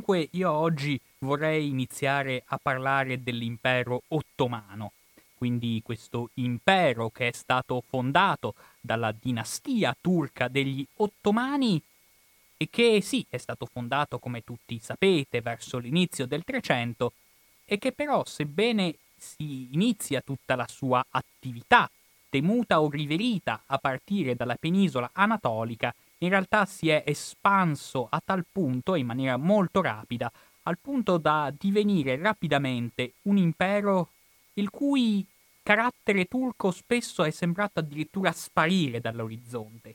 Dunque io oggi vorrei iniziare a parlare dell'impero ottomano, quindi questo impero che è stato fondato dalla dinastia turca degli ottomani e che sì, è stato fondato come tutti sapete verso l'inizio del 300 e che però sebbene si inizia tutta la sua attività temuta o riverita a partire dalla penisola anatolica, in realtà si è espanso a tal punto, in maniera molto rapida, al punto da divenire rapidamente un impero il cui carattere turco spesso è sembrato addirittura sparire dall'orizzonte.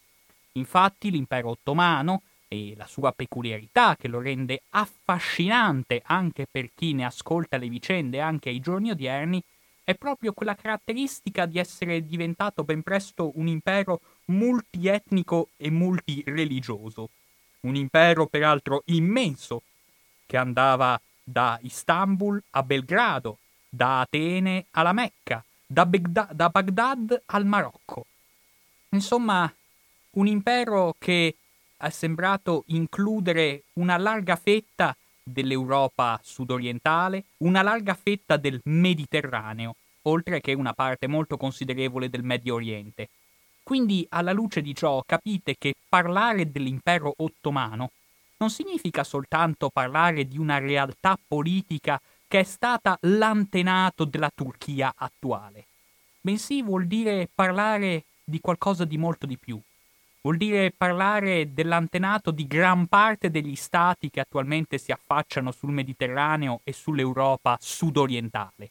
Infatti l'impero ottomano e la sua peculiarità che lo rende affascinante anche per chi ne ascolta le vicende anche ai giorni odierni è proprio quella caratteristica di essere diventato ben presto un impero multietnico e multireligioso. Un impero peraltro immenso, che andava da Istanbul a Belgrado, da Atene alla Mecca, da, Begda- da Baghdad al Marocco. Insomma, un impero che è sembrato includere una larga fetta dell'Europa sudorientale, una larga fetta del Mediterraneo, oltre che una parte molto considerevole del Medio Oriente. Quindi, alla luce di ciò, capite che parlare dell'impero ottomano non significa soltanto parlare di una realtà politica che è stata l'antenato della Turchia attuale, bensì vuol dire parlare di qualcosa di molto di più, vuol dire parlare dell'antenato di gran parte degli stati che attualmente si affacciano sul Mediterraneo e sull'Europa sudorientale.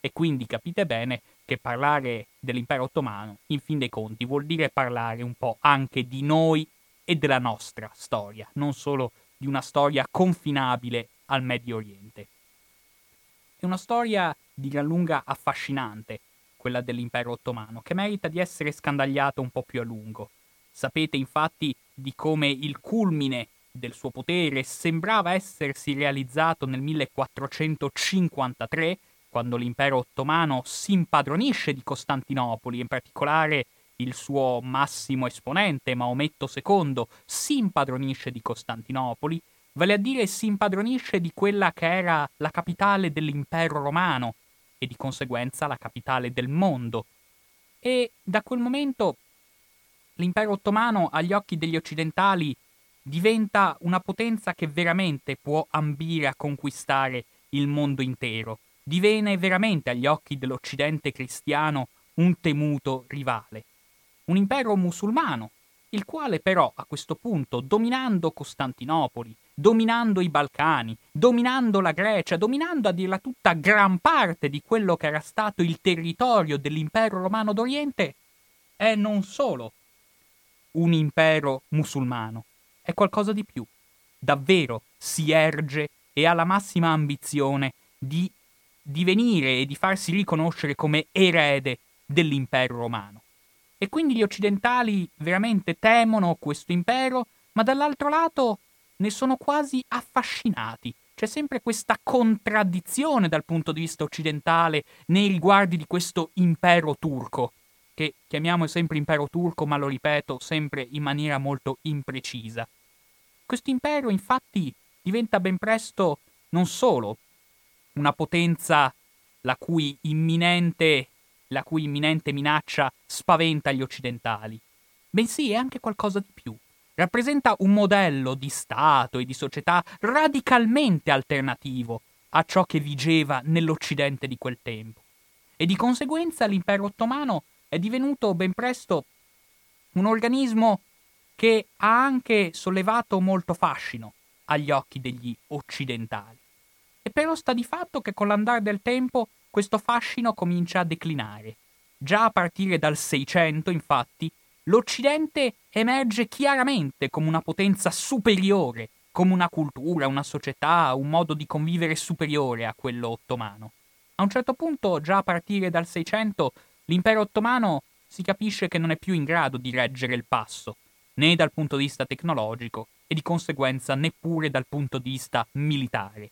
E quindi capite bene che parlare dell'impero ottomano, in fin dei conti, vuol dire parlare un po' anche di noi e della nostra storia, non solo di una storia confinabile al Medio Oriente. È una storia di gran lunga affascinante, quella dell'impero ottomano, che merita di essere scandagliata un po' più a lungo. Sapete infatti di come il culmine del suo potere sembrava essersi realizzato nel 1453, quando l'impero ottomano si impadronisce di Costantinopoli, in particolare il suo massimo esponente, Maometto II, si impadronisce di Costantinopoli, vale a dire si impadronisce di quella che era la capitale dell'impero romano e di conseguenza la capitale del mondo. E da quel momento l'impero ottomano agli occhi degli occidentali diventa una potenza che veramente può ambire a conquistare il mondo intero, diviene veramente agli occhi dell'Occidente cristiano un temuto rivale. Un impero musulmano, il quale però a questo punto, dominando Costantinopoli, dominando i Balcani, dominando la Grecia, dominando a dirla tutta gran parte di quello che era stato il territorio dell'impero romano d'Oriente, è non solo un impero musulmano, è qualcosa di più. Davvero si erge e ha la massima ambizione di divenire e di farsi riconoscere come erede dell'impero romano. E quindi gli occidentali veramente temono questo impero, ma dall'altro lato ne sono quasi affascinati. C'è sempre questa contraddizione dal punto di vista occidentale nei riguardi di questo impero turco che chiamiamo sempre impero turco, ma lo ripeto sempre in maniera molto imprecisa. Questo impero infatti diventa ben presto non solo una potenza la cui imminente, la cui imminente minaccia spaventa gli occidentali, bensì è anche qualcosa di più. Rappresenta un modello di Stato e di società radicalmente alternativo a ciò che vigeva nell'Occidente di quel tempo. E di conseguenza l'impero ottomano è divenuto ben presto un organismo che ha anche sollevato molto fascino agli occhi degli occidentali. E però sta di fatto che con l'andare del tempo questo fascino comincia a declinare. Già a partire dal 600, infatti, l'Occidente emerge chiaramente come una potenza superiore, come una cultura, una società, un modo di convivere superiore a quello ottomano. A un certo punto, già a partire dal 600, L'impero ottomano si capisce che non è più in grado di reggere il passo, né dal punto di vista tecnologico e di conseguenza neppure dal punto di vista militare.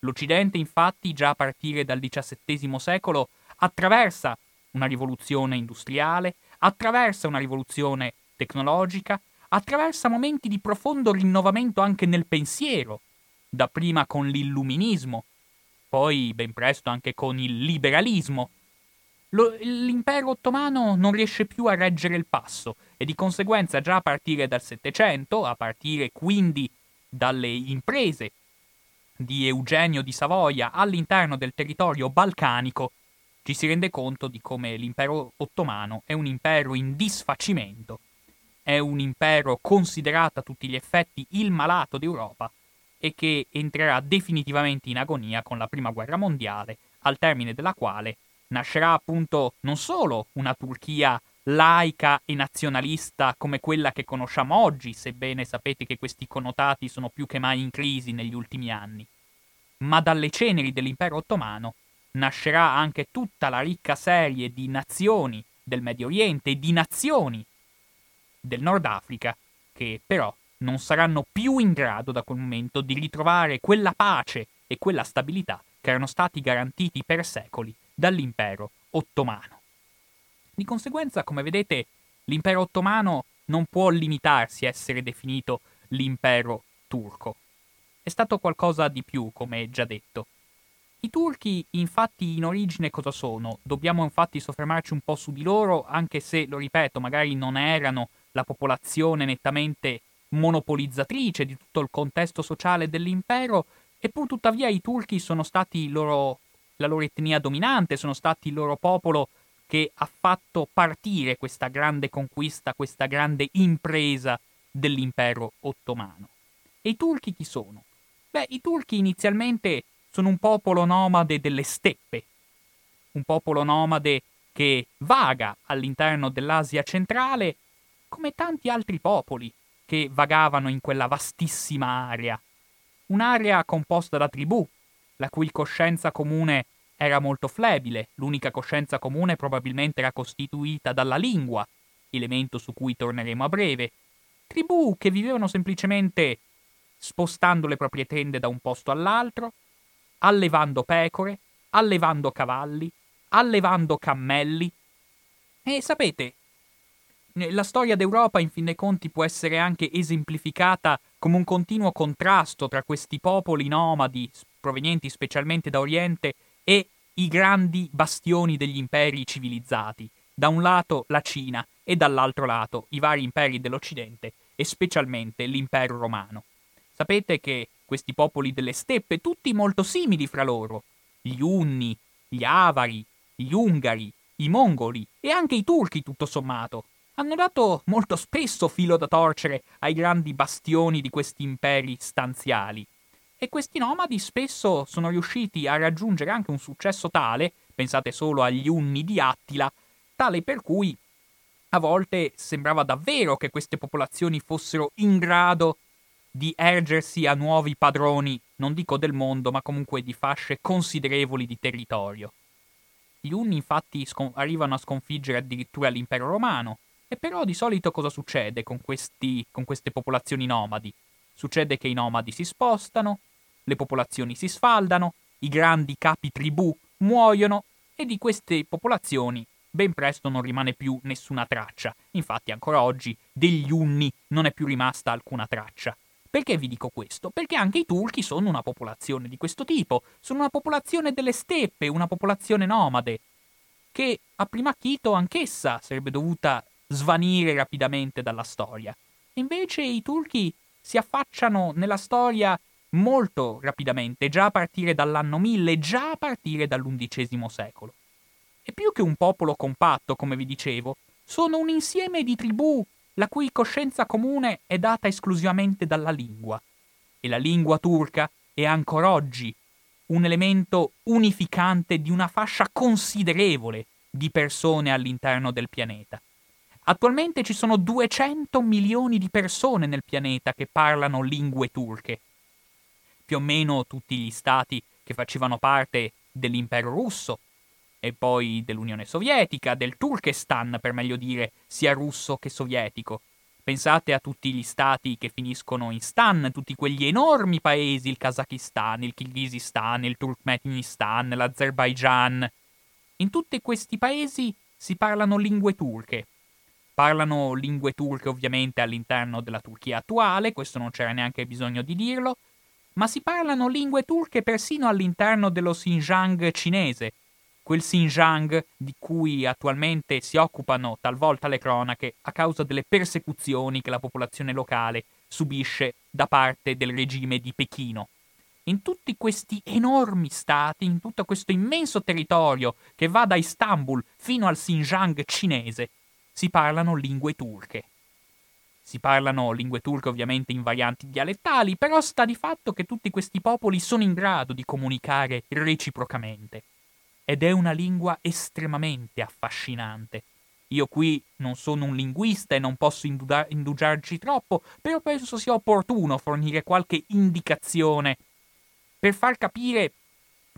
L'Occidente infatti già a partire dal XVII secolo attraversa una rivoluzione industriale, attraversa una rivoluzione tecnologica, attraversa momenti di profondo rinnovamento anche nel pensiero, dapprima con l'illuminismo, poi ben presto anche con il liberalismo. Lo, l'impero ottomano non riesce più a reggere il passo e di conseguenza già a partire dal Settecento, a partire quindi dalle imprese di Eugenio di Savoia all'interno del territorio balcanico, ci si rende conto di come l'impero ottomano è un impero in disfacimento, è un impero considerato a tutti gli effetti il malato d'Europa e che entrerà definitivamente in agonia con la Prima Guerra Mondiale, al termine della quale nascerà appunto non solo una Turchia laica e nazionalista come quella che conosciamo oggi, sebbene sapete che questi connotati sono più che mai in crisi negli ultimi anni, ma dalle ceneri dell'impero ottomano nascerà anche tutta la ricca serie di nazioni del Medio Oriente e di nazioni del Nord Africa che però non saranno più in grado da quel momento di ritrovare quella pace e quella stabilità che erano stati garantiti per secoli dall'impero ottomano. Di conseguenza, come vedete, l'impero ottomano non può limitarsi a essere definito l'impero turco. È stato qualcosa di più, come già detto. I turchi, infatti, in origine cosa sono? Dobbiamo infatti soffermarci un po' su di loro, anche se, lo ripeto, magari non erano la popolazione nettamente monopolizzatrice di tutto il contesto sociale dell'impero, eppur tuttavia i turchi sono stati loro, la loro etnia dominante, sono stati il loro popolo che ha fatto partire questa grande conquista, questa grande impresa dell'impero ottomano. E i turchi chi sono? Beh, i turchi inizialmente sono un popolo nomade delle steppe, un popolo nomade che vaga all'interno dell'Asia centrale come tanti altri popoli che vagavano in quella vastissima area. Un'area composta da tribù, la cui coscienza comune era molto flebile, l'unica coscienza comune probabilmente era costituita dalla lingua, elemento su cui torneremo a breve, tribù che vivevano semplicemente spostando le proprie tende da un posto all'altro, allevando pecore, allevando cavalli, allevando cammelli. E sapete, la storia d'Europa, in fin dei conti, può essere anche esemplificata come un continuo contrasto tra questi popoli nomadi, provenienti specialmente da Oriente, e i grandi bastioni degli imperi civilizzati. Da un lato la Cina e dall'altro lato i vari imperi dell'Occidente e specialmente l'impero romano. Sapete che questi popoli delle steppe, tutti molto simili fra loro, gli Unni, gli Avari, gli Ungari, i Mongoli e anche i Turchi tutto sommato, hanno dato molto spesso filo da torcere ai grandi bastioni di questi imperi stanziali. E questi nomadi spesso sono riusciti a raggiungere anche un successo tale, pensate solo agli unni di Attila, tale per cui a volte sembrava davvero che queste popolazioni fossero in grado di ergersi a nuovi padroni, non dico del mondo, ma comunque di fasce considerevoli di territorio. Gli Unni infatti scon- arrivano a sconfiggere addirittura l'impero romano, e però di solito cosa succede con, questi, con queste popolazioni nomadi? Succede che i nomadi si spostano, le popolazioni si sfaldano, i grandi capi tribù muoiono e di queste popolazioni ben presto non rimane più nessuna traccia. Infatti ancora oggi degli Unni non è più rimasta alcuna traccia. Perché vi dico questo? Perché anche i turchi sono una popolazione di questo tipo, sono una popolazione delle steppe, una popolazione nomade, che a prima chito anch'essa sarebbe dovuta svanire rapidamente dalla storia. Invece i turchi si affacciano nella storia molto rapidamente, già a partire dall'anno 1000, già a partire dall'undicesimo secolo. E più che un popolo compatto, come vi dicevo, sono un insieme di tribù la cui coscienza comune è data esclusivamente dalla lingua. E la lingua turca è ancora oggi un elemento unificante di una fascia considerevole di persone all'interno del pianeta. Attualmente ci sono 200 milioni di persone nel pianeta che parlano lingue turche. Più o meno tutti gli stati che facevano parte dell'impero russo e poi dell'Unione Sovietica, del Turkestan per meglio dire, sia russo che sovietico. Pensate a tutti gli stati che finiscono in stan, tutti quegli enormi paesi, il Kazakistan, il Kirghizistan, il Turkmenistan, l'Azerbaijan. In tutti questi paesi si parlano lingue turche, Parlano lingue turche ovviamente all'interno della Turchia attuale, questo non c'era neanche bisogno di dirlo, ma si parlano lingue turche persino all'interno dello Xinjiang cinese, quel Xinjiang di cui attualmente si occupano talvolta le cronache a causa delle persecuzioni che la popolazione locale subisce da parte del regime di Pechino. In tutti questi enormi stati, in tutto questo immenso territorio che va da Istanbul fino al Xinjiang cinese, si parlano lingue turche. Si parlano lingue turche ovviamente in varianti dialettali, però sta di fatto che tutti questi popoli sono in grado di comunicare reciprocamente. Ed è una lingua estremamente affascinante. Io qui non sono un linguista e non posso indugiarci troppo, però penso sia opportuno fornire qualche indicazione per far capire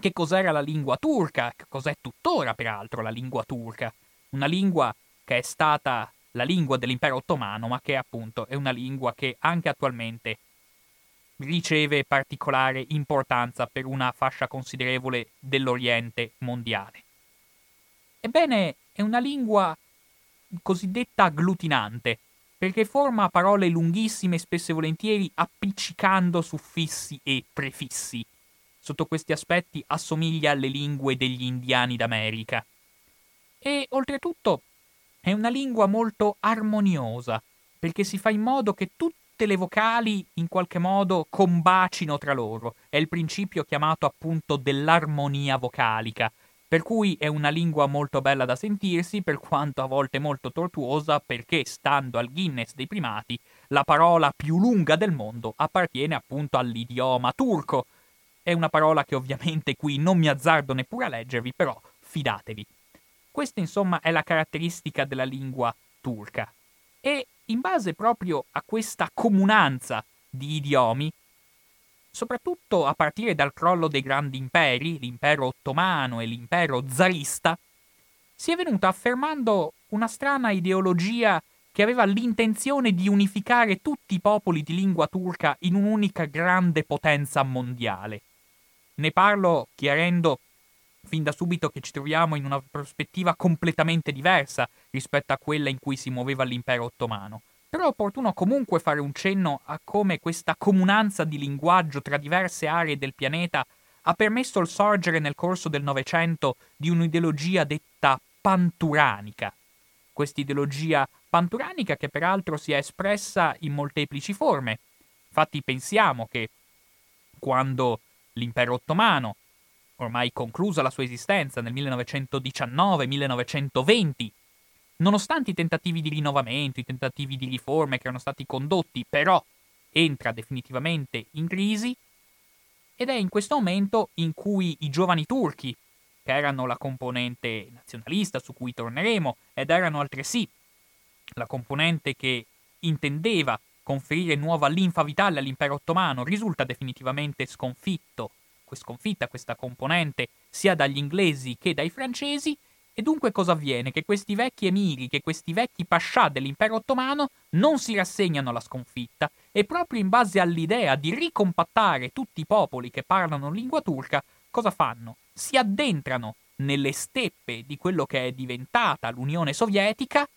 che cos'era la lingua turca, che cos'è tuttora peraltro la lingua turca. Una lingua che è stata la lingua dell'impero ottomano, ma che appunto è una lingua che anche attualmente riceve particolare importanza per una fascia considerevole dell'Oriente mondiale. Ebbene, è una lingua cosiddetta agglutinante, perché forma parole lunghissime spesso e volentieri appiccicando suffissi e prefissi. Sotto questi aspetti assomiglia alle lingue degli indiani d'America. E oltretutto è una lingua molto armoniosa, perché si fa in modo che tutte le vocali in qualche modo combacino tra loro. È il principio chiamato appunto dell'armonia vocalica, per cui è una lingua molto bella da sentirsi, per quanto a volte molto tortuosa, perché stando al Guinness dei primati, la parola più lunga del mondo appartiene appunto all'idioma turco. È una parola che ovviamente qui non mi azzardo neppure a leggervi, però fidatevi. Questa insomma è la caratteristica della lingua turca. E in base proprio a questa comunanza di idiomi, soprattutto a partire dal crollo dei grandi imperi, l'impero ottomano e l'impero zarista, si è venuta affermando una strana ideologia che aveva l'intenzione di unificare tutti i popoli di lingua turca in un'unica grande potenza mondiale. Ne parlo chiarendo fin da subito che ci troviamo in una prospettiva completamente diversa rispetto a quella in cui si muoveva l'impero ottomano. Però è opportuno comunque fare un cenno a come questa comunanza di linguaggio tra diverse aree del pianeta ha permesso il sorgere nel corso del Novecento di un'ideologia detta panturanica. Questa ideologia panturanica che peraltro si è espressa in molteplici forme. Infatti pensiamo che quando l'impero ottomano ormai conclusa la sua esistenza nel 1919-1920. Nonostante i tentativi di rinnovamento, i tentativi di riforme che erano stati condotti, però entra definitivamente in crisi ed è in questo momento in cui i giovani turchi, che erano la componente nazionalista su cui torneremo, ed erano altresì la componente che intendeva conferire nuova linfa vitale all'impero ottomano, risulta definitivamente sconfitto sconfitta questa componente sia dagli inglesi che dai francesi, e dunque cosa avviene? Che questi vecchi emiri, che questi vecchi pascià dell'impero ottomano non si rassegnano alla sconfitta e proprio in base all'idea di ricompattare tutti i popoli che parlano lingua turca, cosa fanno? Si addentrano nelle steppe di quello che è diventata l'Unione Sovietica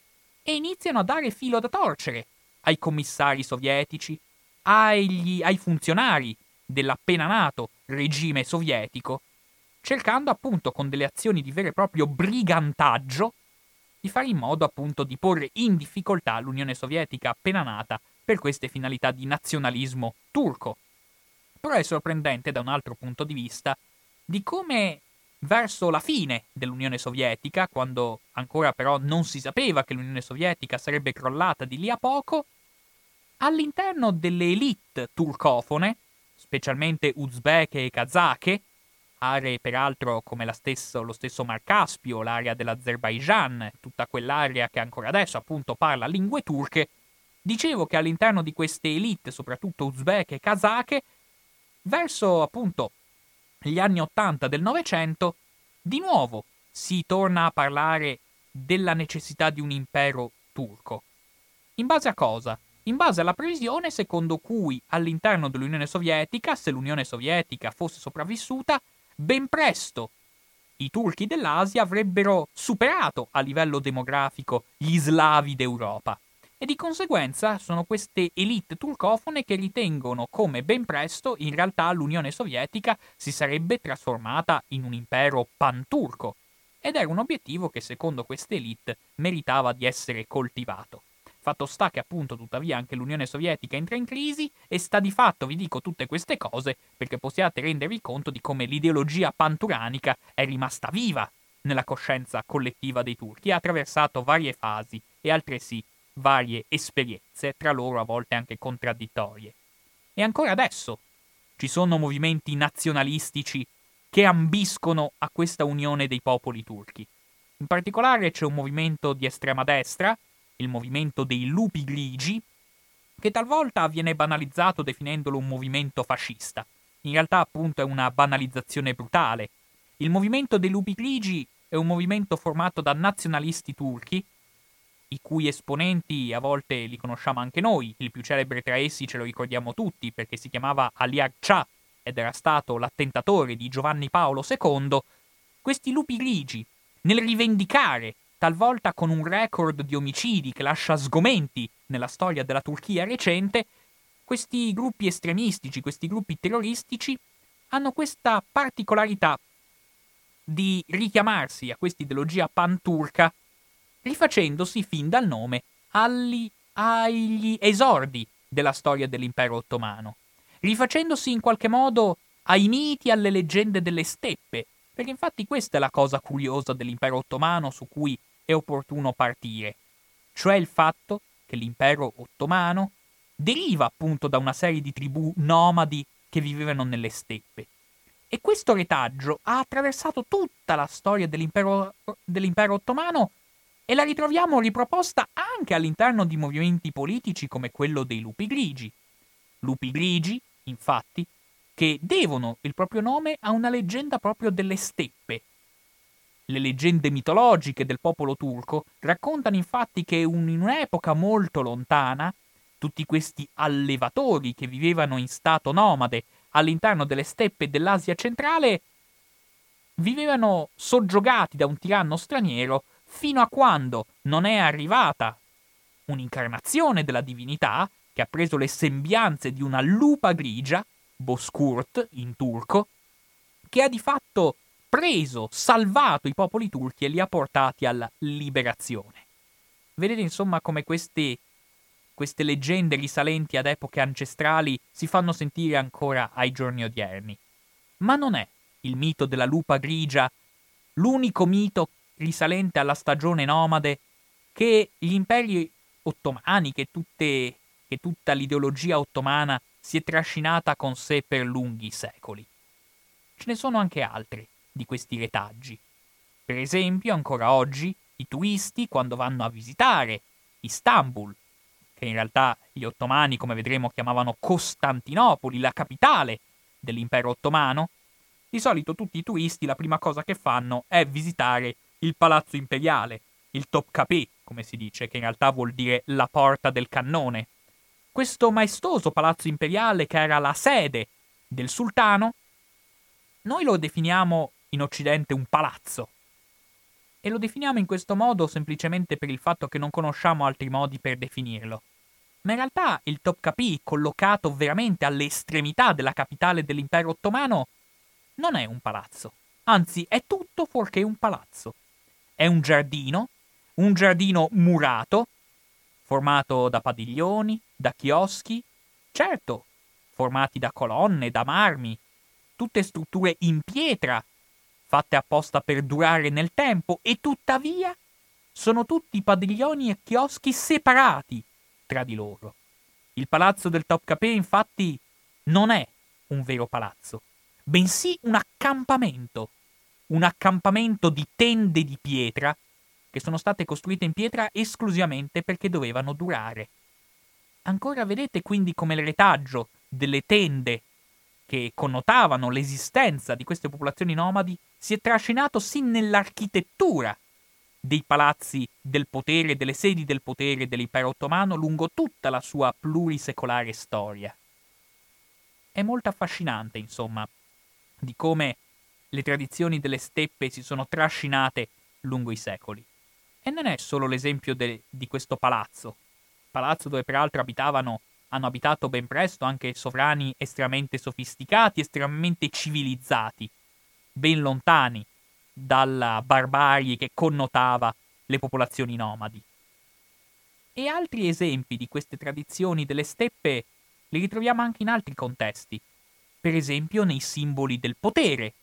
e iniziano a dare filo da torcere ai commissari sovietici, agli, ai funzionari dell'appena nato regime sovietico, cercando appunto con delle azioni di vero e proprio brigantaggio di fare in modo appunto di porre in difficoltà l'Unione Sovietica appena nata per queste finalità di nazionalismo turco. Però è sorprendente da un altro punto di vista di come verso la fine dell'Unione Sovietica, quando ancora però non si sapeva che l'Unione Sovietica sarebbe crollata di lì a poco, all'interno delle elite turcofone specialmente uzbeke e kazake, aree peraltro come stesso, lo stesso Mar Caspio, l'area dell'Azerbaijan, tutta quell'area che ancora adesso appunto parla lingue turche, dicevo che all'interno di queste elite, soprattutto uzbeke e kazake, verso appunto gli anni Ottanta del Novecento, di nuovo si torna a parlare della necessità di un impero turco. In base a cosa? In base alla previsione secondo cui all'interno dell'Unione Sovietica, se l'Unione Sovietica fosse sopravvissuta, ben presto i turchi dell'Asia avrebbero superato a livello demografico gli slavi d'Europa. e di conseguenza sono queste elite turcofone che ritengono come ben presto in realtà l'Unione Sovietica si sarebbe trasformata in un impero panturco ed era un obiettivo che secondo queste elite meritava di essere coltivato. Fatto sta che appunto tuttavia anche l'Unione Sovietica entra in crisi e sta di fatto, vi dico tutte queste cose perché possiate rendervi conto di come l'ideologia panturanica è rimasta viva nella coscienza collettiva dei turchi, ha attraversato varie fasi e altresì varie esperienze, tra loro a volte anche contraddittorie. E ancora adesso ci sono movimenti nazionalistici che ambiscono a questa unione dei popoli turchi. In particolare c'è un movimento di estrema destra, il movimento dei lupi grigi, che talvolta viene banalizzato definendolo un movimento fascista. In realtà appunto è una banalizzazione brutale. Il movimento dei lupi grigi è un movimento formato da nazionalisti turchi i cui esponenti a volte li conosciamo anche noi, il più celebre tra essi ce lo ricordiamo tutti perché si chiamava Ali Akça ed era stato l'attentatore di Giovanni Paolo II, questi lupi grigi, nel rivendicare, talvolta con un record di omicidi che lascia sgomenti nella storia della Turchia recente, questi gruppi estremistici, questi gruppi terroristici hanno questa particolarità di richiamarsi a questa ideologia panturca rifacendosi fin dal nome agli, agli esordi della storia dell'impero ottomano, rifacendosi in qualche modo ai miti, alle leggende delle steppe, perché infatti questa è la cosa curiosa dell'impero ottomano su cui è opportuno partire, cioè il fatto che l'impero ottomano deriva appunto da una serie di tribù nomadi che vivevano nelle steppe. E questo retaggio ha attraversato tutta la storia dell'impero, dell'impero ottomano e la ritroviamo riproposta anche all'interno di movimenti politici come quello dei lupi grigi. Lupi grigi, infatti, che devono il proprio nome a una leggenda proprio delle steppe. Le leggende mitologiche del popolo turco raccontano infatti che in un'epoca molto lontana tutti questi allevatori che vivevano in stato nomade all'interno delle steppe dell'Asia centrale vivevano soggiogati da un tiranno straniero fino a quando non è arrivata un'incarnazione della divinità che ha preso le sembianze di una lupa grigia, Boskurt in turco, che ha di fatto preso, salvato i popoli turchi e li ha portati alla liberazione. Vedete insomma come queste, queste leggende risalenti ad epoche ancestrali si fanno sentire ancora ai giorni odierni. Ma non è il mito della lupa grigia l'unico mito risalente alla stagione nomade che gli imperi ottomani, che, tutte, che tutta l'ideologia ottomana si è trascinata con sé per lunghi secoli. Ce ne sono anche altri di questi retaggi. Per esempio, ancora oggi, i turisti, quando vanno a visitare Istanbul, che in realtà gli ottomani, come vedremo, chiamavano Costantinopoli, la capitale dell'impero ottomano, di solito tutti i turisti la prima cosa che fanno è visitare il palazzo imperiale, il Topkapi, come si dice, che in realtà vuol dire la porta del cannone. Questo maestoso palazzo imperiale che era la sede del sultano, noi lo definiamo in Occidente un palazzo. E lo definiamo in questo modo semplicemente per il fatto che non conosciamo altri modi per definirlo. Ma in realtà il Topkapi, collocato veramente alle estremità della capitale dell'impero ottomano, non è un palazzo. Anzi, è tutto fuorché un palazzo. È un giardino, un giardino murato, formato da padiglioni, da chioschi, certo, formati da colonne, da marmi, tutte strutture in pietra, fatte apposta per durare nel tempo, e tuttavia sono tutti padiglioni e chioschi separati tra di loro. Il palazzo del Topkapi, infatti, non è un vero palazzo, bensì un accampamento un accampamento di tende di pietra che sono state costruite in pietra esclusivamente perché dovevano durare. Ancora vedete quindi come il retaggio delle tende che connotavano l'esistenza di queste popolazioni nomadi si è trascinato sin nell'architettura dei palazzi del potere, delle sedi del potere dell'impero ottomano lungo tutta la sua plurisecolare storia. È molto affascinante, insomma, di come le tradizioni delle steppe si sono trascinate lungo i secoli. E non è solo l'esempio de- di questo palazzo. palazzo dove peraltro abitavano, hanno abitato ben presto anche sovrani estremamente sofisticati, estremamente civilizzati, ben lontani dalla barbarie che connotava le popolazioni nomadi. E altri esempi di queste tradizioni delle steppe li ritroviamo anche in altri contesti, per esempio nei simboli del potere.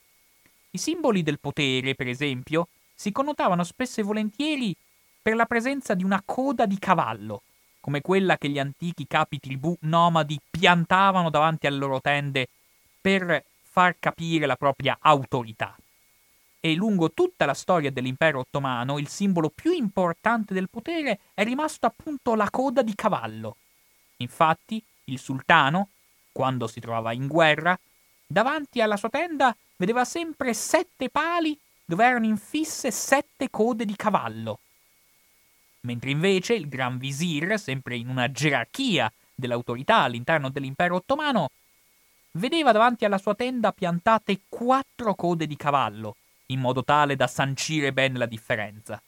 I simboli del potere, per esempio, si connotavano spesso e volentieri per la presenza di una coda di cavallo, come quella che gli antichi capi tribù nomadi piantavano davanti alle loro tende per far capire la propria autorità. E lungo tutta la storia dell'impero ottomano il simbolo più importante del potere è rimasto appunto la coda di cavallo. Infatti, il sultano, quando si trovava in guerra, davanti alla sua tenda vedeva sempre sette pali dove erano infisse sette code di cavallo. Mentre invece il Gran Visir, sempre in una gerarchia dell'autorità all'interno dell'impero ottomano, vedeva davanti alla sua tenda piantate quattro code di cavallo, in modo tale da sancire bene la differenza.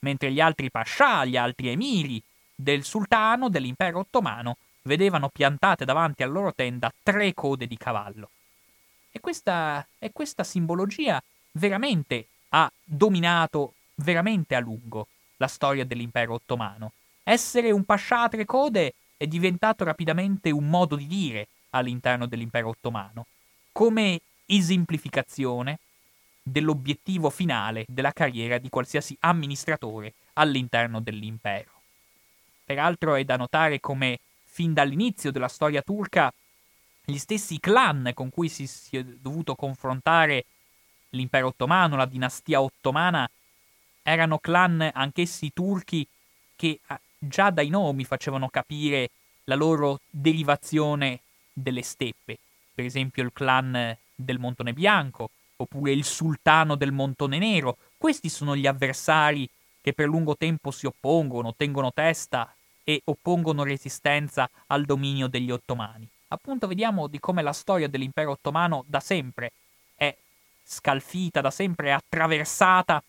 Mentre gli altri pascià, gli altri emiri del sultano dell'impero ottomano vedevano piantate davanti alla loro tenda tre code di cavallo. E questa, e questa simbologia veramente ha dominato veramente a lungo la storia dell'impero ottomano. Essere un pascià a tre code è diventato rapidamente un modo di dire all'interno dell'impero ottomano, come esemplificazione dell'obiettivo finale della carriera di qualsiasi amministratore all'interno dell'impero. Peraltro è da notare come fin dall'inizio della storia turca gli stessi clan con cui si, si è dovuto confrontare l'impero ottomano, la dinastia ottomana, erano clan anch'essi turchi che ah, già dai nomi facevano capire la loro derivazione delle steppe. Per esempio il clan del Montone Bianco, oppure il sultano del Montone Nero. Questi sono gli avversari che per lungo tempo si oppongono, tengono testa e oppongono resistenza al dominio degli ottomani. Appunto vediamo di come la storia dell'impero ottomano da sempre è scalfita, da sempre è attraversata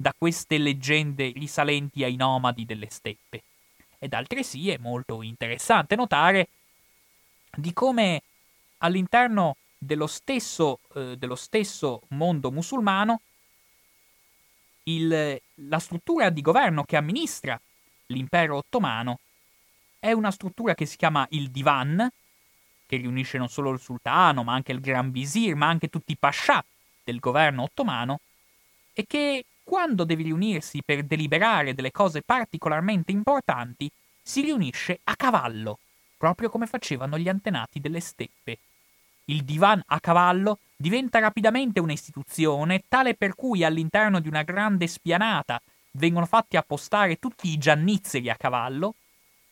da queste leggende risalenti ai nomadi delle steppe. Ed altresì è molto interessante notare di come all'interno dello stesso, eh, dello stesso mondo musulmano il, la struttura di governo che amministra l'impero ottomano è una struttura che si chiama il divan, che riunisce non solo il sultano, ma anche il gran visir, ma anche tutti i pascià del governo ottomano, e che quando deve riunirsi per deliberare delle cose particolarmente importanti, si riunisce a cavallo, proprio come facevano gli antenati delle steppe. Il divan a cavallo diventa rapidamente un'istituzione tale per cui all'interno di una grande spianata vengono fatti appostare tutti i giannizzeri a cavallo,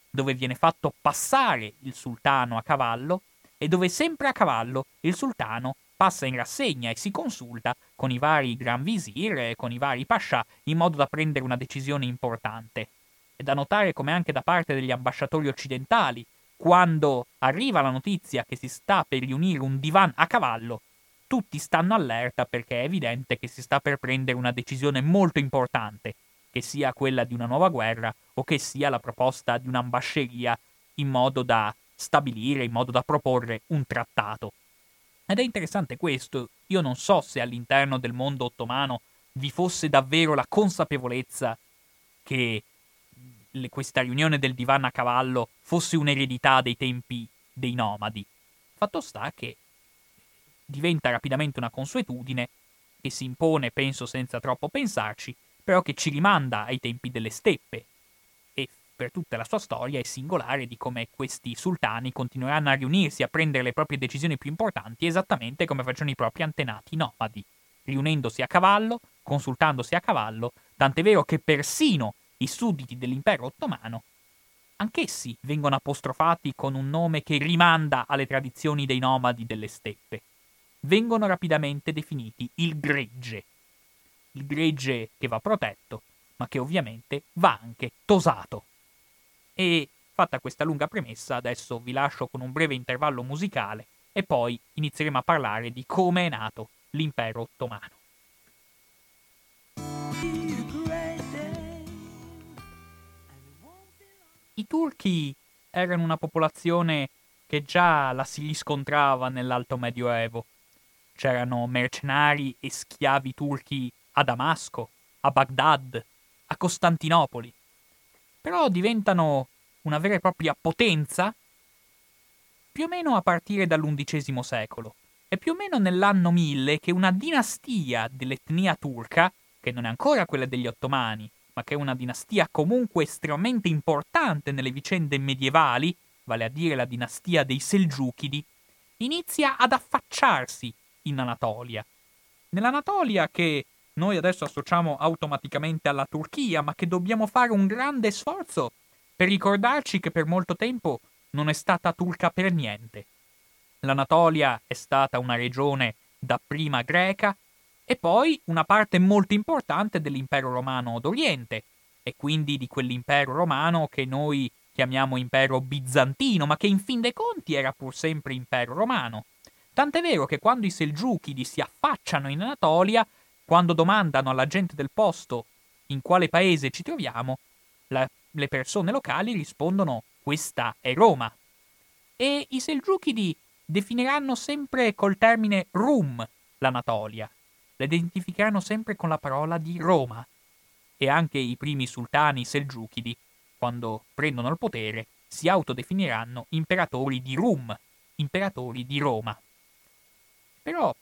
dove viene fatto passare il sultano a cavallo e dove sempre a cavallo il sultano passa in rassegna e si consulta con i vari gran visir e con i vari pascià in modo da prendere una decisione importante. È da notare come anche da parte degli ambasciatori occidentali, quando arriva la notizia che si sta per riunire un divan a cavallo, tutti stanno allerta perché è evidente che si sta per prendere una decisione molto importante che sia quella di una nuova guerra o che sia la proposta di un'ambasceria in modo da stabilire, in modo da proporre un trattato. Ed è interessante questo, io non so se all'interno del mondo ottomano vi fosse davvero la consapevolezza che questa riunione del divano a cavallo fosse un'eredità dei tempi dei nomadi. Fatto sta che diventa rapidamente una consuetudine che si impone, penso senza troppo pensarci, però che ci rimanda ai tempi delle steppe. Per tutta la sua storia è singolare di come questi sultani continueranno a riunirsi a prendere le proprie decisioni più importanti esattamente come facevano i propri antenati nomadi, riunendosi a cavallo, consultandosi a cavallo, tant'è vero che persino i sudditi dell'impero ottomano anch'essi vengono apostrofati con un nome che rimanda alle tradizioni dei nomadi delle steppe. Vengono rapidamente definiti il gregge, il gregge che va protetto, ma che ovviamente va anche tosato. E fatta questa lunga premessa, adesso vi lascio con un breve intervallo musicale e poi inizieremo a parlare di come è nato l'impero ottomano. i turchi erano una popolazione che già la si riscontrava nell'Alto Medioevo. C'erano mercenari e schiavi turchi a Damasco, a Baghdad, a Costantinopoli. Però diventano una vera e propria potenza più o meno a partire dall'undicesimo secolo. È più o meno nell'anno 1000 che una dinastia dell'etnia turca, che non è ancora quella degli ottomani, ma che è una dinastia comunque estremamente importante nelle vicende medievali, vale a dire la dinastia dei Selgiukidi, inizia ad affacciarsi in Anatolia. Nell'Anatolia che noi adesso associamo automaticamente alla Turchia, ma che dobbiamo fare un grande sforzo per ricordarci che per molto tempo non è stata turca per niente. L'Anatolia è stata una regione dapprima greca e poi una parte molto importante dell'impero romano d'Oriente, e quindi di quell'impero romano che noi chiamiamo impero bizantino, ma che in fin dei conti era pur sempre impero romano. Tant'è vero che quando i Selgiukidi si affacciano in Anatolia, quando domandano alla gente del posto in quale paese ci troviamo, la, le persone locali rispondono questa è Roma. E i Selgiukidi definiranno sempre col termine Rum l'Anatolia, la identificheranno sempre con la parola di Roma. E anche i primi sultani Selgiukidi, quando prendono il potere, si autodefiniranno imperatori di Rum, imperatori di Roma. Però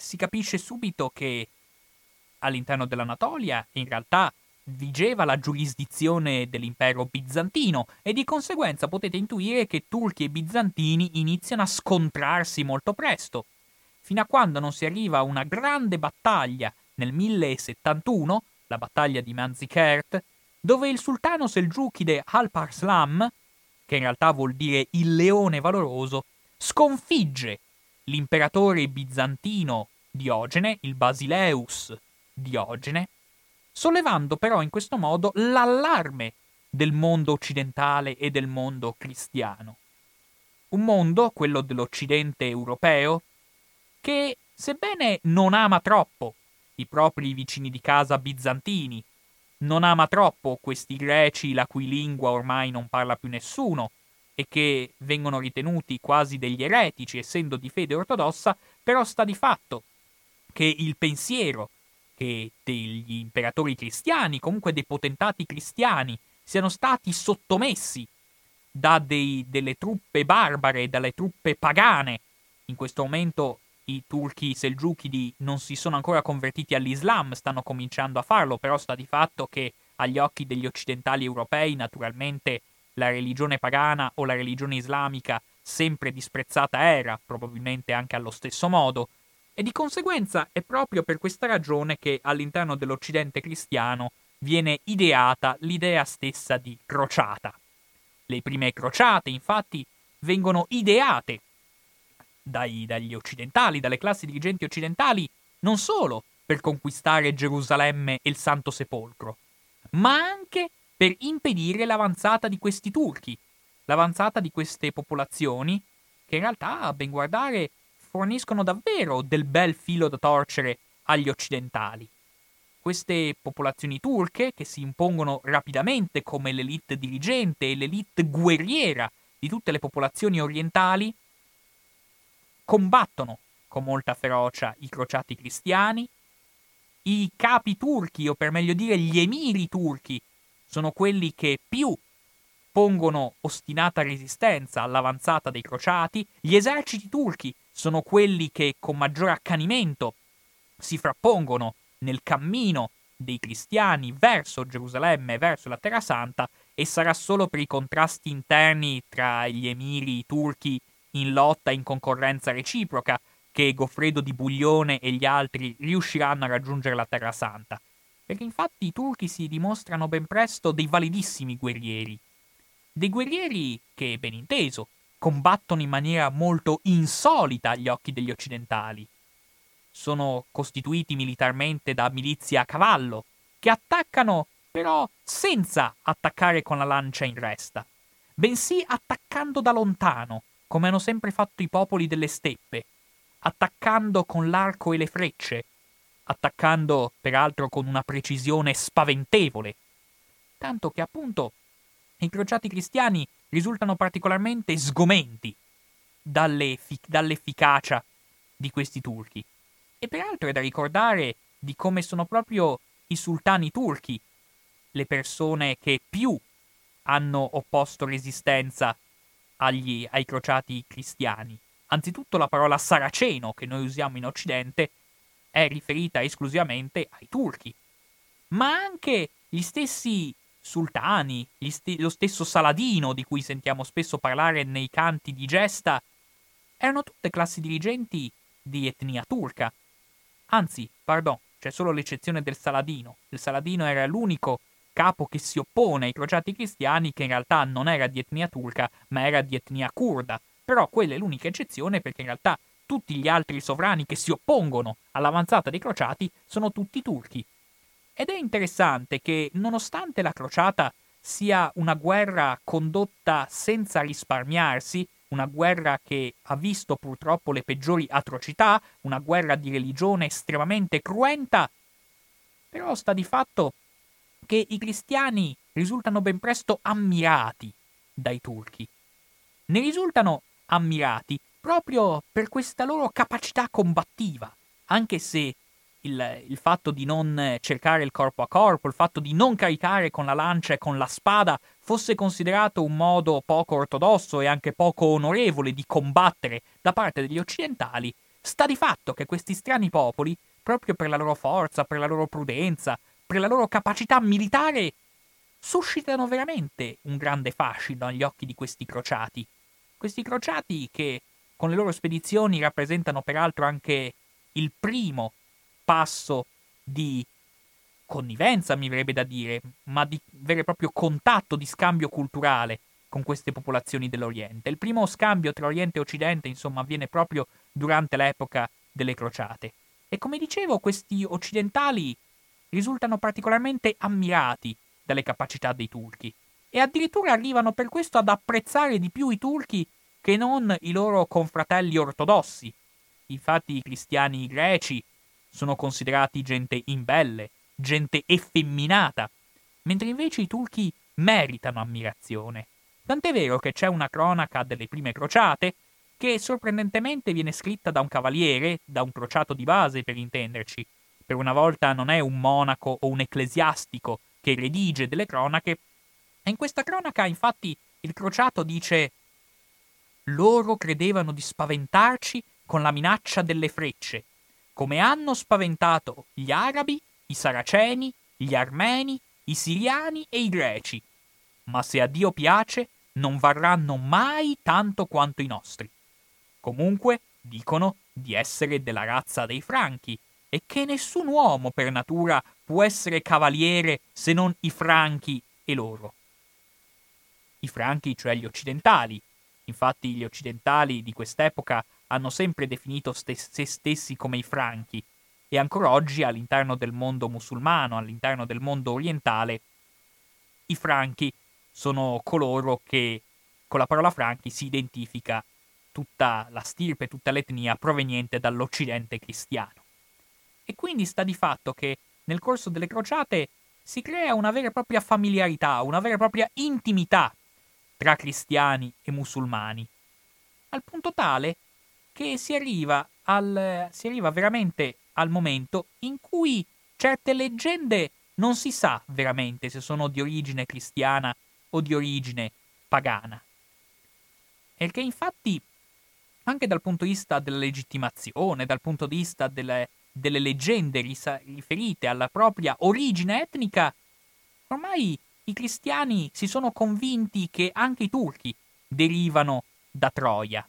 si capisce subito che all'interno dell'Anatolia in realtà vigeva la giurisdizione dell'impero bizantino e di conseguenza potete intuire che turchi e bizantini iniziano a scontrarsi molto presto, fino a quando non si arriva a una grande battaglia nel 1071, la battaglia di Manzikert, dove il sultano selgiukide Alparslan, che in realtà vuol dire il leone valoroso, sconfigge l'imperatore bizantino Diogene, il Basileus Diogene, sollevando però in questo modo l'allarme del mondo occidentale e del mondo cristiano. Un mondo, quello dell'Occidente europeo, che, sebbene non ama troppo i propri vicini di casa bizantini, non ama troppo questi greci la cui lingua ormai non parla più nessuno, e che vengono ritenuti quasi degli eretici, essendo di fede ortodossa, però sta di fatto che il pensiero che degli imperatori cristiani, comunque dei potentati cristiani, siano stati sottomessi da dei, delle truppe barbare, dalle truppe pagane. In questo momento i turchi selgiukidi non si sono ancora convertiti all'Islam, stanno cominciando a farlo, però sta di fatto che agli occhi degli occidentali europei, naturalmente, la religione pagana o la religione islamica sempre disprezzata era, probabilmente anche allo stesso modo, e di conseguenza è proprio per questa ragione che all'interno dell'Occidente cristiano viene ideata l'idea stessa di crociata. Le prime crociate, infatti, vengono ideate dai, dagli occidentali, dalle classi dirigenti occidentali, non solo per conquistare Gerusalemme e il Santo Sepolcro, ma anche per impedire l'avanzata di questi turchi, l'avanzata di queste popolazioni che in realtà, a ben guardare, forniscono davvero del bel filo da torcere agli occidentali. Queste popolazioni turche, che si impongono rapidamente come l'elite dirigente e l'elite guerriera di tutte le popolazioni orientali, combattono con molta ferocia i crociati cristiani, i capi turchi, o per meglio dire gli emiri turchi, sono quelli che più pongono ostinata resistenza all'avanzata dei crociati, gli eserciti turchi sono quelli che con maggiore accanimento si frappongono nel cammino dei cristiani verso Gerusalemme, verso la Terra Santa, e sarà solo per i contrasti interni tra gli emiri turchi in lotta in concorrenza reciproca che Goffredo di Buglione e gli altri riusciranno a raggiungere la Terra Santa. Perché infatti i turchi si dimostrano ben presto dei validissimi guerrieri. Dei guerrieri che, ben inteso, combattono in maniera molto insolita agli occhi degli occidentali. Sono costituiti militarmente da milizie a cavallo, che attaccano però senza attaccare con la lancia in resta, bensì attaccando da lontano, come hanno sempre fatto i popoli delle steppe, attaccando con l'arco e le frecce, attaccando peraltro con una precisione spaventevole, tanto che appunto i crociati cristiani risultano particolarmente sgomenti dall'efficacia di questi turchi. E peraltro è da ricordare di come sono proprio i sultani turchi le persone che più hanno opposto resistenza agli, ai crociati cristiani. Anzitutto la parola saraceno che noi usiamo in Occidente è riferita esclusivamente ai turchi, ma anche gli stessi sultani, st- lo stesso Saladino di cui sentiamo spesso parlare nei canti di gesta, erano tutte classi dirigenti di etnia turca. Anzi, pardon, c'è solo l'eccezione del Saladino. Il Saladino era l'unico capo che si oppone ai crociati cristiani che in realtà non era di etnia turca, ma era di etnia kurda. Però quella è l'unica eccezione perché in realtà tutti gli altri sovrani che si oppongono all'avanzata dei crociati sono tutti turchi. Ed è interessante che, nonostante la crociata sia una guerra condotta senza risparmiarsi, una guerra che ha visto purtroppo le peggiori atrocità, una guerra di religione estremamente cruenta, però sta di fatto che i cristiani risultano ben presto ammirati dai turchi. Ne risultano ammirati proprio per questa loro capacità combattiva, anche se il, il, fatto di non cercare il corpo a corpo, il fatto di non caricare con la lancia e con la spada fosse considerato un modo poco ortodosso e anche poco onorevole di combattere da parte degli occidentali, sta di fatto che questi strani popoli, proprio per la loro forza, per la loro prudenza, per la loro capacità militare, suscitano veramente un grande fascino agli occhi di questi crociati. Questi crociati che con le loro spedizioni rappresentano peraltro anche il primo passo di connivenza, mi verrebbe da dire, ma di vero e proprio contatto, di scambio culturale con queste popolazioni dell'Oriente. Il primo scambio tra Oriente e Occidente, insomma, avviene proprio durante l'epoca delle crociate. E come dicevo, questi occidentali risultano particolarmente ammirati dalle capacità dei turchi e addirittura arrivano per questo ad apprezzare di più i turchi che non i loro confratelli ortodossi. Infatti i cristiani greci sono considerati gente imbelle, gente effemminata, mentre invece i turchi meritano ammirazione. Tant'è vero che c'è una cronaca delle prime crociate che sorprendentemente viene scritta da un cavaliere, da un crociato di base per intenderci. Per una volta non è un monaco o un ecclesiastico che redige delle cronache, e in questa cronaca infatti il crociato dice loro credevano di spaventarci con la minaccia delle frecce, come hanno spaventato gli arabi, i saraceni, gli armeni, i siriani e i greci. Ma se a Dio piace, non varranno mai tanto quanto i nostri. Comunque, dicono di essere della razza dei franchi, e che nessun uomo per natura può essere cavaliere se non i franchi e loro. I franchi, cioè gli occidentali. Infatti gli occidentali di quest'epoca hanno sempre definito se stessi come i franchi e ancora oggi all'interno del mondo musulmano, all'interno del mondo orientale, i franchi sono coloro che con la parola franchi si identifica tutta la stirpe, tutta l'etnia proveniente dall'Occidente cristiano. E quindi sta di fatto che nel corso delle crociate si crea una vera e propria familiarità, una vera e propria intimità tra cristiani e musulmani, al punto tale che si arriva, al, si arriva veramente al momento in cui certe leggende non si sa veramente se sono di origine cristiana o di origine pagana. Che infatti, anche dal punto di vista della legittimazione, dal punto di vista delle, delle leggende risa- riferite alla propria origine etnica, ormai i cristiani si sono convinti che anche i turchi derivano da Troia.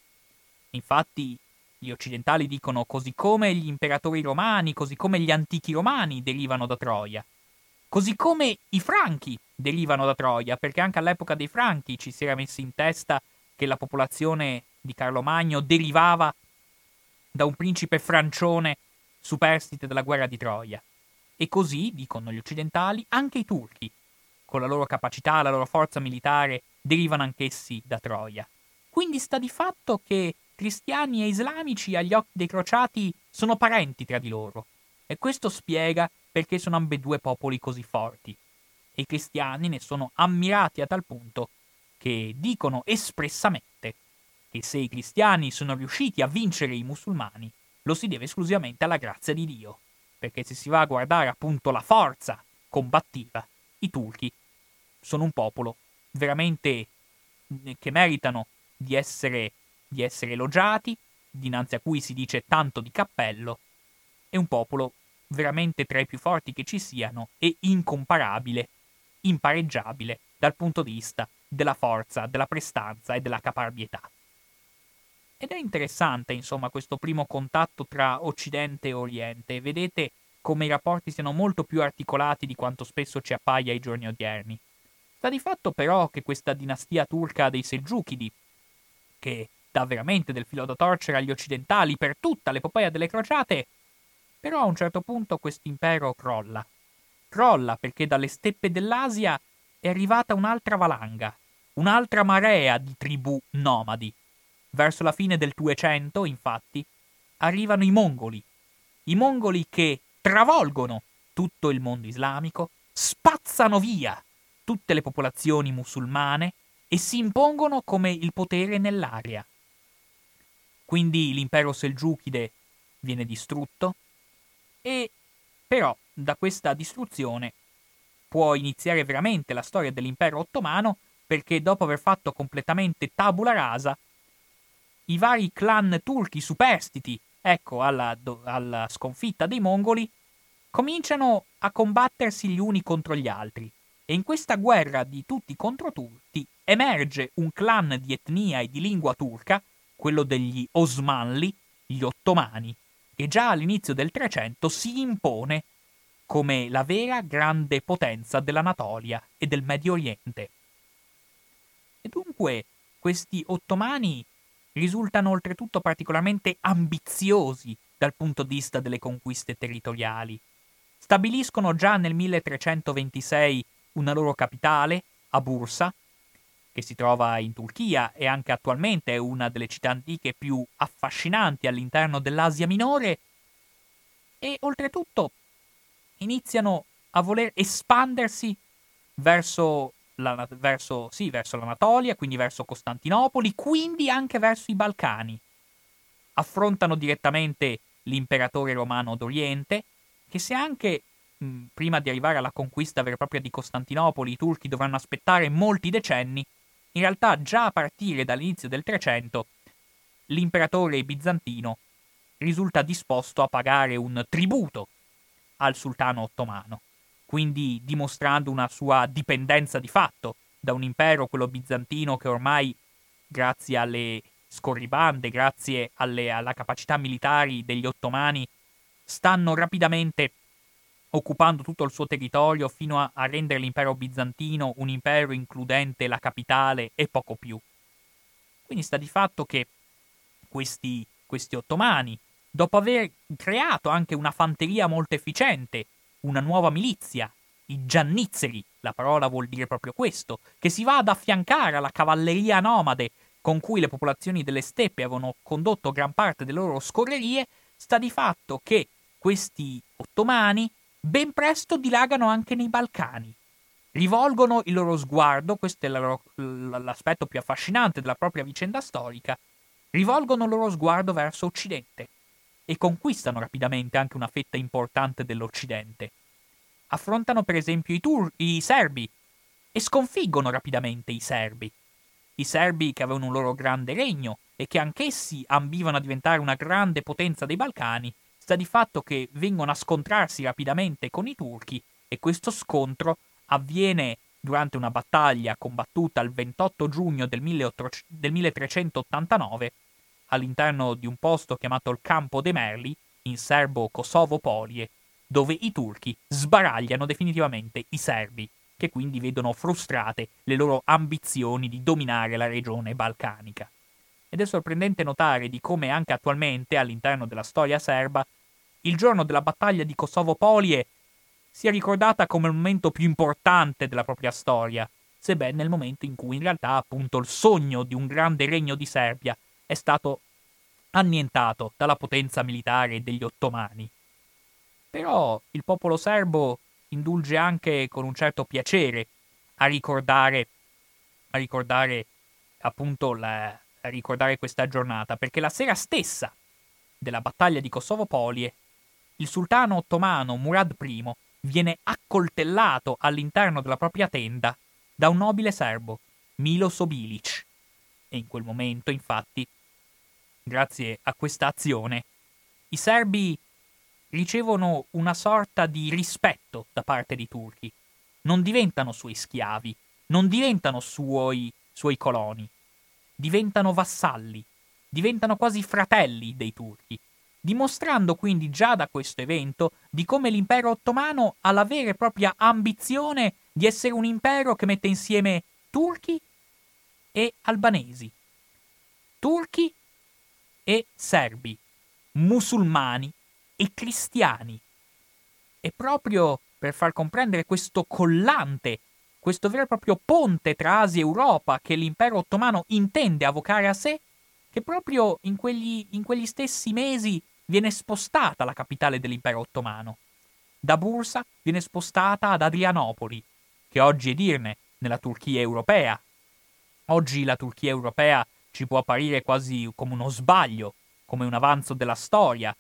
Infatti gli occidentali dicono così come gli imperatori romani, così come gli antichi romani derivano da Troia. Così come i franchi derivano da Troia, perché anche all'epoca dei franchi ci si era messi in testa che la popolazione di Carlo Magno derivava da un principe francione superstite della guerra di Troia. E così, dicono gli occidentali, anche i turchi, con la loro capacità, la loro forza militare, derivano anch'essi da Troia. Quindi sta di fatto che cristiani e islamici agli occhi dei crociati sono parenti tra di loro. E questo spiega perché sono ambedue popoli così forti. e i cristiani ne sono ammirati a tal punto che dicono espressamente che se i cristiani sono riusciti a vincere i musulmani, lo si deve esclusivamente alla grazia di Dio, perché se si va a guardare appunto la forza combattiva, i turchi sono un popolo veramente che meritano di essere, di essere elogiati, dinanzi a cui si dice tanto di cappello, è un popolo veramente tra i più forti che ci siano e incomparabile, impareggiabile dal punto di vista della forza, della prestanza e della caparbietà. Ed è interessante, insomma, questo primo contatto tra Occidente e Oriente. Vedete come i rapporti siano molto più articolati di quanto spesso ci appaia ai giorni odierni. Sta di fatto però che questa dinastia turca dei Selgiukidi, che dà veramente del filo da torcere agli occidentali per tutta l'epopea delle crociate, però a un certo punto questo impero crolla. Crolla perché dalle steppe dell'Asia è arrivata un'altra valanga, un'altra marea di tribù nomadi. Verso la fine del 200, infatti, arrivano i mongoli. I mongoli che travolgono tutto il mondo islamico, spazzano via tutte le popolazioni musulmane e si impongono come il potere nell'area. Quindi l'impero selgiukide viene distrutto e però da questa distruzione può iniziare veramente la storia dell'impero ottomano perché dopo aver fatto completamente tabula rasa, i vari clan turchi superstiti, ecco, alla, alla sconfitta dei mongoli, cominciano a combattersi gli uni contro gli altri e in questa guerra di tutti contro tutti emerge un clan di etnia e di lingua turca, quello degli Osmanli, gli ottomani, che già all'inizio del 300 si impone come la vera grande potenza dell'Anatolia e del Medio Oriente. E dunque questi ottomani risultano oltretutto particolarmente ambiziosi dal punto di vista delle conquiste territoriali. Stabiliscono già nel 1326 una loro capitale, a Bursa, che si trova in Turchia e anche attualmente è una delle città antiche più affascinanti all'interno dell'Asia minore, e oltretutto iniziano a voler espandersi verso, la, verso, sì, verso l'Anatolia, quindi verso Costantinopoli, quindi anche verso i Balcani. Affrontano direttamente l'imperatore romano d'Oriente, che se anche prima di arrivare alla conquista vera e propria di Costantinopoli, i turchi dovranno aspettare molti decenni, in realtà già a partire dall'inizio del 300 l'imperatore bizantino risulta disposto a pagare un tributo al sultano ottomano, quindi dimostrando una sua dipendenza di fatto da un impero, quello bizantino, che ormai, grazie alle scorribande, grazie alle, alla capacità militari degli ottomani, stanno rapidamente occupando tutto il suo territorio fino a, a rendere l'impero bizantino un impero includente la capitale e poco più. Quindi sta di fatto che questi, questi ottomani, dopo aver creato anche una fanteria molto efficiente, una nuova milizia, i giannizzeri, la parola vuol dire proprio questo, che si va ad affiancare alla cavalleria nomade con cui le popolazioni delle steppe avevano condotto gran parte delle loro scorrerie, sta di fatto che questi ottomani ben presto dilagano anche nei Balcani. Rivolgono il loro sguardo, questo è l'aspetto più affascinante della propria vicenda storica, rivolgono il loro sguardo verso Occidente e conquistano rapidamente anche una fetta importante dell'Occidente. Affrontano per esempio i, tur- i serbi e sconfiggono rapidamente i serbi. I serbi che avevano un loro grande regno e che anch'essi ambivano a diventare una grande potenza dei Balcani, sta di fatto che vengono a scontrarsi rapidamente con i turchi e questo scontro avviene durante una battaglia combattuta il 28 giugno del, 18... del 1389 all'interno di un posto chiamato il Campo de Merli, in serbo Kosovo Polie, dove i turchi sbaragliano definitivamente i serbi, che quindi vedono frustrate le loro ambizioni di dominare la regione balcanica ed è sorprendente notare di come anche attualmente all'interno della storia serba il giorno della battaglia di Kosovo Polie sia ricordata come il momento più importante della propria storia, sebbene nel momento in cui in realtà appunto il sogno di un grande regno di Serbia è stato annientato dalla potenza militare degli ottomani. Però il popolo serbo indulge anche con un certo piacere a ricordare, a ricordare appunto la, ricordare questa giornata, perché la sera stessa della battaglia di Kosovo Polie, il sultano ottomano Murad I viene accoltellato all'interno della propria tenda da un nobile serbo, Milo Sobilic. E in quel momento, infatti, grazie a questa azione, i serbi ricevono una sorta di rispetto da parte dei turchi. Non diventano suoi schiavi, non diventano suoi, suoi coloni, diventano vassalli, diventano quasi fratelli dei turchi, dimostrando quindi già da questo evento di come l'impero ottomano ha la vera e propria ambizione di essere un impero che mette insieme turchi e albanesi, turchi e serbi, musulmani e cristiani. E proprio per far comprendere questo collante, questo vero e proprio ponte tra Asia e Europa che l'impero ottomano intende avvocare a sé, che proprio in quegli, in quegli stessi mesi viene spostata la capitale dell'impero ottomano. Da Bursa viene spostata ad Adrianopoli, che oggi è dirne nella Turchia europea. Oggi la Turchia europea ci può apparire quasi come uno sbaglio, come un avanzo della storia,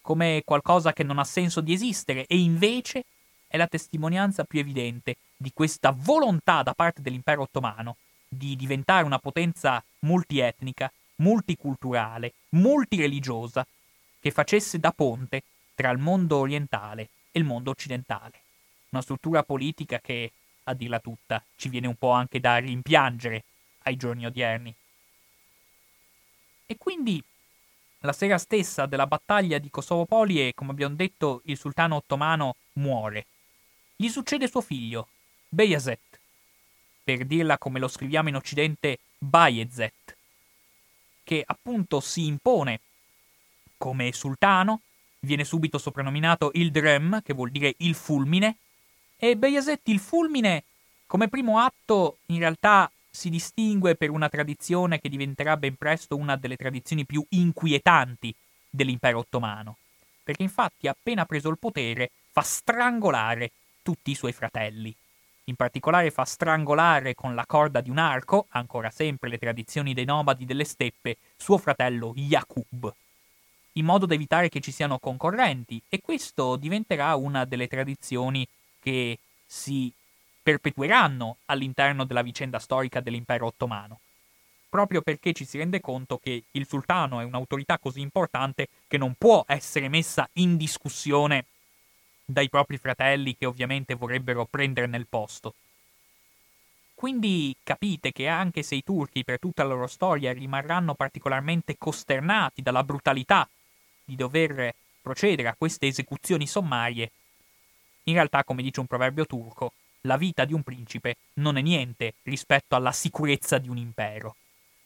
come qualcosa che non ha senso di esistere, e invece è la testimonianza più evidente di questa volontà da parte dell'impero ottomano di diventare una potenza multietnica, multiculturale, multireligiosa, che facesse da ponte tra il mondo orientale e il mondo occidentale. Una struttura politica che, a dirla tutta, ci viene un po' anche da rimpiangere ai giorni odierni. E quindi la sera stessa della battaglia di Kosovo-Polie, come abbiamo detto, il sultano ottomano muore. Gli succede suo figlio, Beyazet, per dirla come lo scriviamo in occidente, Bayezet, che appunto si impone come sultano, viene subito soprannominato il Drem, che vuol dire il fulmine, e Beyazet il fulmine, come primo atto, in realtà si distingue per una tradizione che diventerà ben presto una delle tradizioni più inquietanti dell'impero ottomano, perché infatti appena preso il potere fa strangolare tutti i suoi fratelli. In particolare fa strangolare con la corda di un arco, ancora sempre le tradizioni dei nomadi delle steppe, suo fratello Yaqub, in modo da evitare che ci siano concorrenti, e questo diventerà una delle tradizioni che si perpetueranno all'interno della vicenda storica dell'impero ottomano, proprio perché ci si rende conto che il sultano è un'autorità così importante che non può essere messa in discussione dai propri fratelli che ovviamente vorrebbero prenderne il posto. Quindi capite che anche se i turchi per tutta la loro storia rimarranno particolarmente costernati dalla brutalità di dover procedere a queste esecuzioni sommarie, in realtà, come dice un proverbio turco, la vita di un principe non è niente rispetto alla sicurezza di un impero.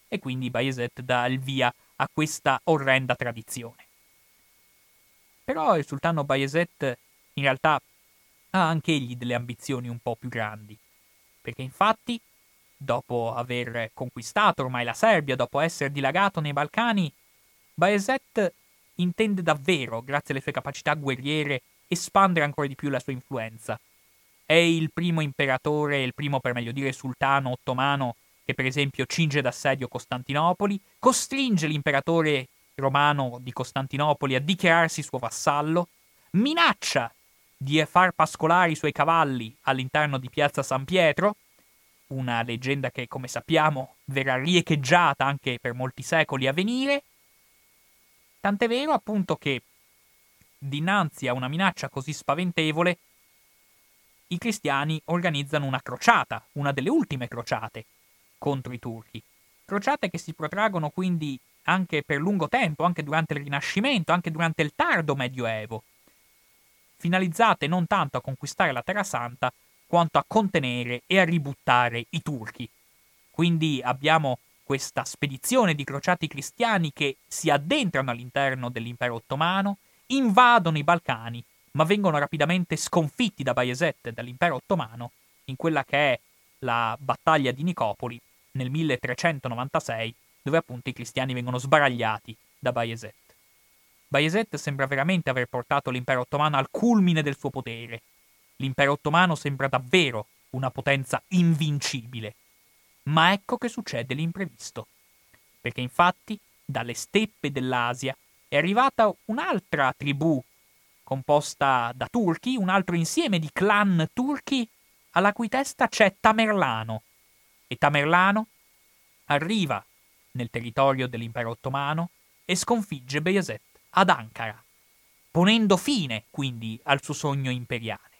E quindi Bayezet dà il via a questa orrenda tradizione. Però il sultano Bayezet in realtà ha anche egli delle ambizioni un po' più grandi, perché infatti, dopo aver conquistato ormai la Serbia, dopo essere dilagato nei Balcani, Bayezet intende davvero, grazie alle sue capacità guerriere, espandere ancora di più la sua influenza. È il primo imperatore, il primo per meglio dire sultano ottomano che per esempio cinge d'assedio Costantinopoli, costringe l'imperatore romano di Costantinopoli a dichiararsi suo vassallo, minaccia di far pascolare i suoi cavalli all'interno di piazza San Pietro, una leggenda che come sappiamo verrà riecheggiata anche per molti secoli a venire, tant'è vero appunto che dinanzi a una minaccia così spaventevole i cristiani organizzano una crociata, una delle ultime crociate, contro i turchi. Crociate che si protraggono quindi anche per lungo tempo, anche durante il Rinascimento, anche durante il tardo Medioevo, finalizzate non tanto a conquistare la Terra Santa, quanto a contenere e a ributtare i turchi. Quindi abbiamo questa spedizione di crociati cristiani che si addentrano all'interno dell'impero ottomano, invadono i Balcani ma vengono rapidamente sconfitti da Bayezet e dall'impero ottomano in quella che è la battaglia di Nicopoli nel 1396, dove appunto i cristiani vengono sbaragliati da Bayezet. Bayezet sembra veramente aver portato l'impero ottomano al culmine del suo potere, l'impero ottomano sembra davvero una potenza invincibile. Ma ecco che succede l'imprevisto. Perché infatti dalle steppe dell'Asia è arrivata un'altra tribù composta da turchi, un altro insieme di clan turchi alla cui testa c'è Tamerlano. E Tamerlano arriva nel territorio dell'impero ottomano e sconfigge Bayezid ad Ankara, ponendo fine quindi al suo sogno imperiale,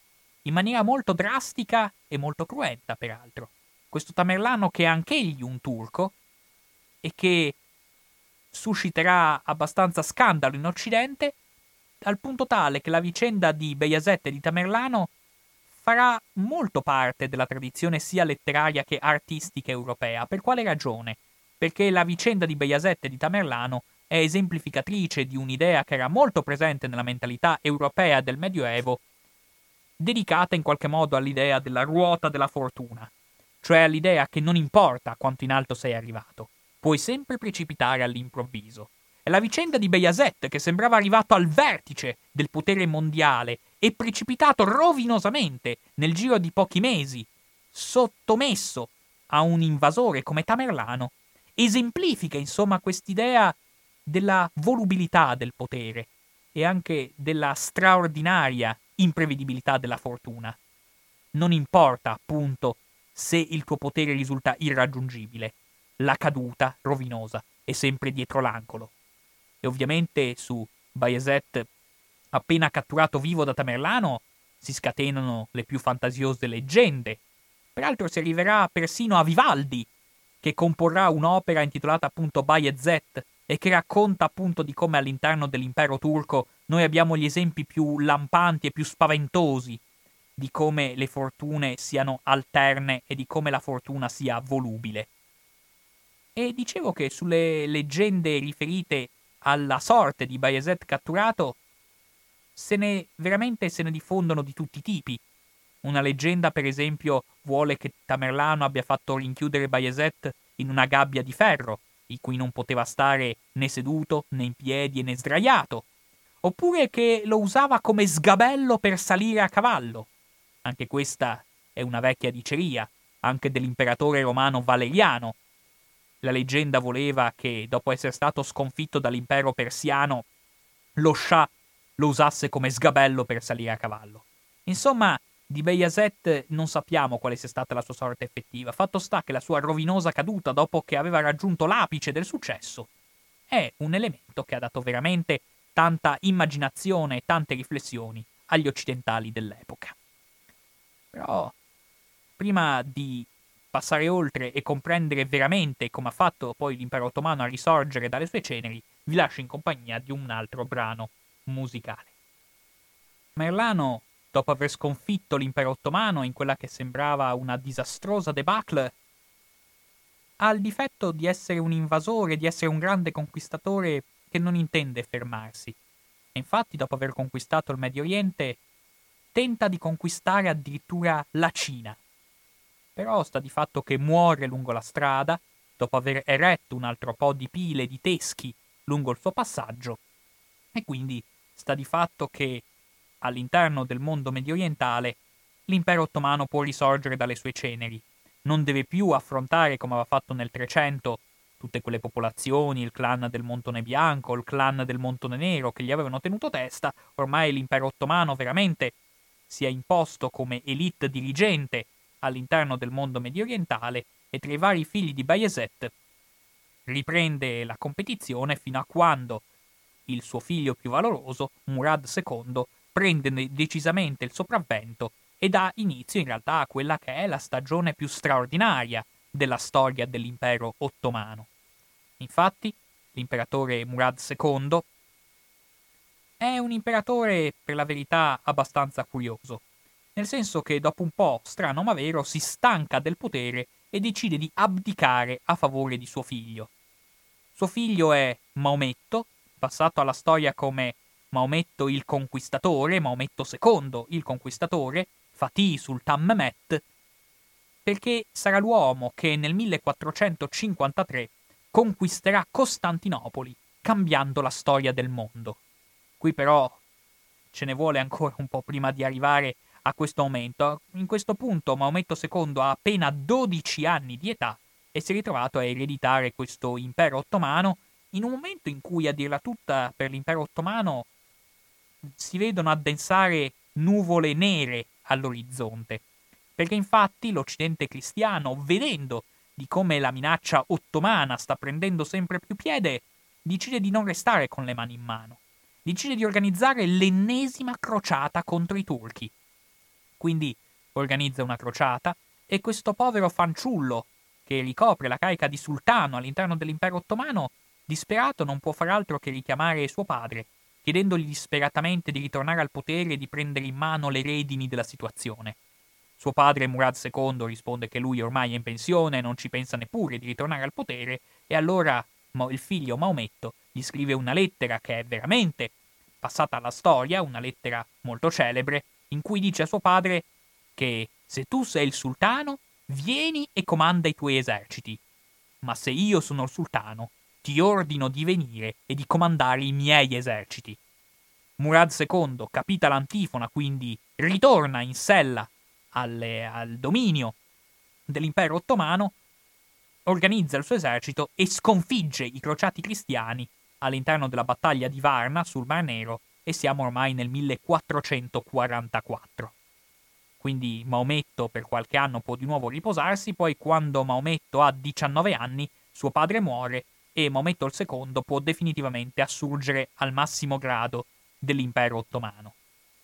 in maniera molto drastica e molto cruenta peraltro. Questo Tamerlano che è anch'egli un turco e che susciterà abbastanza scandalo in Occidente, al punto tale che la vicenda di Bayezid e di Tamerlano farà molto parte della tradizione sia letteraria che artistica europea. Per quale ragione? Perché la vicenda di Bayezid e di Tamerlano è esemplificatrice di un'idea che era molto presente nella mentalità europea del Medioevo, dedicata in qualche modo all'idea della ruota della fortuna, cioè all'idea che non importa quanto in alto sei arrivato, puoi sempre precipitare all'improvviso. È la vicenda di Bayazet che sembrava arrivato al vertice del potere mondiale e precipitato rovinosamente nel giro di pochi mesi, sottomesso a un invasore come Tamerlano, esemplifica insomma quest'idea della volubilità del potere e anche della straordinaria imprevedibilità della fortuna. Non importa, appunto, se il tuo potere risulta irraggiungibile, la caduta rovinosa è sempre dietro l'angolo. E ovviamente su Bayezet, appena catturato vivo da Tamerlano, si scatenano le più fantasiose leggende. Peraltro si arriverà persino a Vivaldi, che comporrà un'opera intitolata appunto Bayezet e che racconta appunto di come all'interno dell'impero turco noi abbiamo gli esempi più lampanti e più spaventosi di come le fortune siano alterne e di come la fortuna sia volubile. E dicevo che sulle leggende riferite alla sorte di Bayezet catturato se ne veramente se ne diffondono di tutti i tipi. Una leggenda, per esempio, vuole che Tamerlano abbia fatto rinchiudere Bayezet in una gabbia di ferro, in cui non poteva stare né seduto, né in piedi, né sdraiato. Oppure che lo usava come sgabello per salire a cavallo. Anche questa è una vecchia diceria, anche dell'imperatore romano Valeriano, la leggenda voleva che, dopo essere stato sconfitto dall'impero persiano, lo Shah lo usasse come sgabello per salire a cavallo. Insomma, di Bayazet non sappiamo quale sia stata la sua sorte effettiva. Fatto sta che la sua rovinosa caduta dopo che aveva raggiunto l'apice del successo è un elemento che ha dato veramente tanta immaginazione e tante riflessioni agli occidentali dell'epoca. Però, prima di passare oltre e comprendere veramente come ha fatto poi l'impero ottomano a risorgere dalle sue ceneri, vi lascio in compagnia di un altro brano musicale. Merlano, dopo aver sconfitto l'impero ottomano in quella che sembrava una disastrosa debacle, ha il difetto di essere un invasore, di essere un grande conquistatore che non intende fermarsi. E infatti, dopo aver conquistato il Medio Oriente, tenta di conquistare addirittura la Cina, però sta di fatto che muore lungo la strada, dopo aver eretto un altro po' di pile di teschi lungo il suo passaggio, e quindi sta di fatto che all'interno del mondo mediorientale l'impero ottomano può risorgere dalle sue ceneri, non deve più affrontare come aveva fatto nel 300 tutte quelle popolazioni, il clan del Montone Bianco, il clan del Montone Nero che gli avevano tenuto testa, ormai l'impero ottomano veramente si è imposto come elite dirigente all'interno del mondo mediorientale e tra i vari figli di Bayezet riprende la competizione fino a quando il suo figlio più valoroso, Murad II, prende decisamente il sopravvento e dà inizio in realtà a quella che è la stagione più straordinaria della storia dell'impero ottomano. Infatti, l'imperatore Murad II è un imperatore per la verità abbastanza curioso nel senso che dopo un po', strano ma vero, si stanca del potere e decide di abdicare a favore di suo figlio. Suo figlio è Maometto, passato alla storia come Maometto il Conquistatore, Maometto II il Conquistatore, Fatih Sultan Mehmet, perché sarà l'uomo che nel 1453 conquisterà Costantinopoli, cambiando la storia del mondo. Qui però ce ne vuole ancora un po' prima di arrivare a questo momento. In questo punto Maometto II ha appena 12 anni di età e si è ritrovato a ereditare questo impero ottomano in un momento in cui, a dirla tutta, per l'impero ottomano si vedono addensare nuvole nere all'orizzonte. Perché infatti l'Occidente cristiano, vedendo di come la minaccia ottomana sta prendendo sempre più piede, decide di non restare con le mani in mano. Decide di organizzare l'ennesima crociata contro i turchi. Quindi organizza una crociata e questo povero fanciullo, che ricopre la carica di sultano all'interno dell'impero ottomano, disperato non può far altro che richiamare suo padre, chiedendogli disperatamente di ritornare al potere e di prendere in mano le redini della situazione. Suo padre Murad II risponde che lui ormai è in pensione e non ci pensa neppure di ritornare al potere, e allora il figlio Maometto gli scrive una lettera che è veramente passata alla storia, una lettera molto celebre, in cui dice a suo padre che se tu sei il sultano, vieni e comanda i tuoi eserciti, ma se io sono il sultano, ti ordino di venire e di comandare i miei eserciti. Murad II, capita l'antifona, quindi ritorna in sella alle, al dominio dell'impero ottomano, organizza il suo esercito e sconfigge i crociati cristiani all'interno della battaglia di Varna sul Mar Nero e siamo ormai nel 1444. Quindi Maometto per qualche anno può di nuovo riposarsi, poi quando Maometto ha 19 anni suo padre muore e Maometto II può definitivamente assurgere al massimo grado dell'impero ottomano.